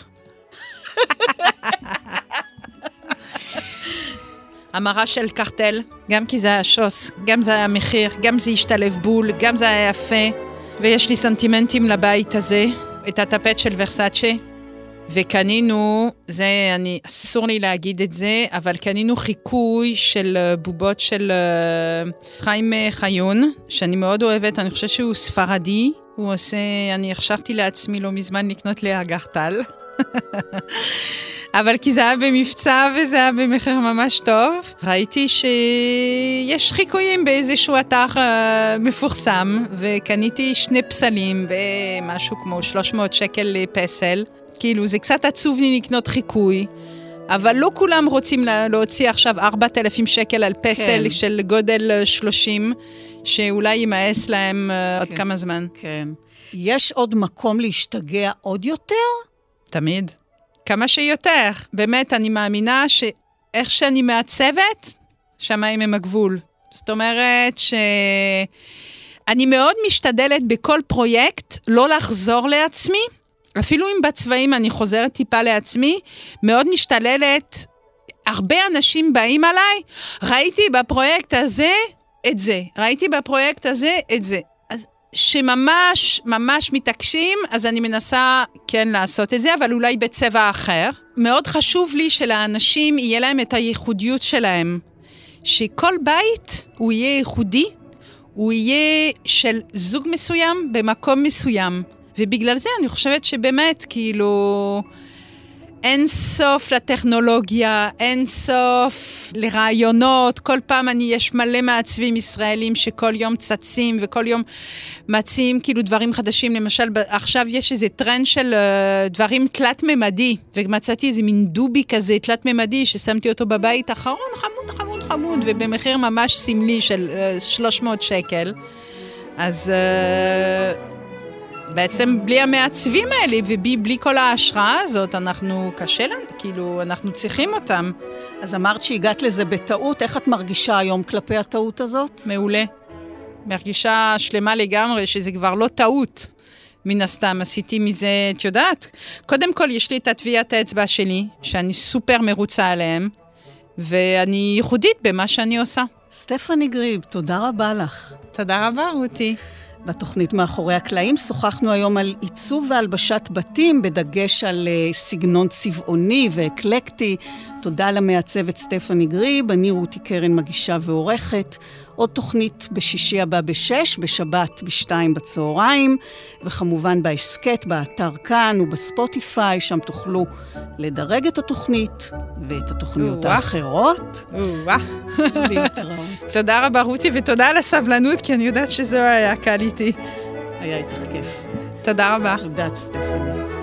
המראה של קרטל, גם כי זה היה שוס, גם זה היה מחיר, גם זה השתלב בול, גם זה היה יפה, ויש לי סנטימנטים לבית הזה, את הטפט של ורסאצ'ה, וקנינו, זה, אני, אסור לי להגיד את זה, אבל קנינו חיקוי של אה, בובות של אה, חיים אה, חיון, שאני מאוד אוהבת, אני חושבת שהוא ספרדי, הוא עושה, אני הכשרתי לעצמי לא מזמן לקנות לאגרטל. (laughs) אבל כי זה היה במבצע וזה היה במחיר ממש טוב, ראיתי שיש חיקויים באיזשהו אתר uh, מפורסם, וקניתי שני פסלים במשהו כמו 300 שקל לפסל. כאילו, זה קצת עצוב לי לקנות חיקוי. אבל לא כולם רוצים לה- להוציא עכשיו 4,000 שקל על פסל כן. של גודל אה, 30, שאולי יימאס להם עוד כן. כמה זמן. כן. יש עוד מקום להשתגע עוד יותר? תמיד. כמה שיותר. באמת, אני מאמינה שאיך שאני מעצבת, שמיים הם הגבול. זאת אומרת ש... אני מאוד משתדלת בכל פרויקט לא לחזור לעצמי, אפילו אם בצבעים אני חוזרת טיפה לעצמי, מאוד משתללת. הרבה אנשים באים עליי, ראיתי בפרויקט הזה את זה, ראיתי בפרויקט הזה את זה. אז שממש ממש מתעקשים, אז אני מנסה כן לעשות את זה, אבל אולי בצבע אחר. מאוד חשוב לי שלאנשים יהיה להם את הייחודיות שלהם. שכל בית הוא יהיה ייחודי, הוא יהיה של זוג מסוים במקום מסוים. ובגלל זה אני חושבת שבאמת, כאילו, אין סוף לטכנולוגיה, אין סוף לרעיונות. כל פעם אני, יש מלא מעצבים ישראלים שכל יום צצים וכל יום מציעים כאילו דברים חדשים. למשל, עכשיו יש איזה טרנד של uh, דברים תלת-ממדי, ומצאתי איזה מין דובי כזה תלת-ממדי ששמתי אותו בבית האחרון, חמוד, חמוד, חמוד, ובמחיר ממש סמלי של uh, 300 שקל. אז... Uh, בעצם בלי המעצבים האלה ובלי כל ההשראה הזאת, אנחנו, קשה לנו, כאילו, אנחנו צריכים אותם. אז אמרת שהגעת לזה בטעות, איך את מרגישה היום כלפי הטעות הזאת? מעולה. מרגישה שלמה לגמרי, שזה כבר לא טעות. מן הסתם, עשיתי מזה, את יודעת, קודם כל יש לי את הטביעת האצבע שלי, שאני סופר מרוצה עליהם, ואני ייחודית במה שאני עושה. סטפני גריב, תודה רבה לך. תודה רבה, רותי. בתוכנית מאחורי הקלעים שוחחנו היום על עיצוב והלבשת בתים, בדגש על uh, סגנון צבעוני ואקלקטי. תודה למעצבת סטפני גריב, אני רותי קרן מגישה ועורכת. עוד תוכנית בשישי הבא בשש, בשבת בשתיים בצהריים, וכמובן בהסכת, באתר כאן ובספוטיפיי, שם תוכלו לדרג את התוכנית ואת התוכניות האחרות. (laughs) להתראות. תודה רבה, רותי, ותודה על הסבלנות, כי אני יודעת שזה היה קל איתי. היה איתך כיף. תודה רבה. תודה, סטפני.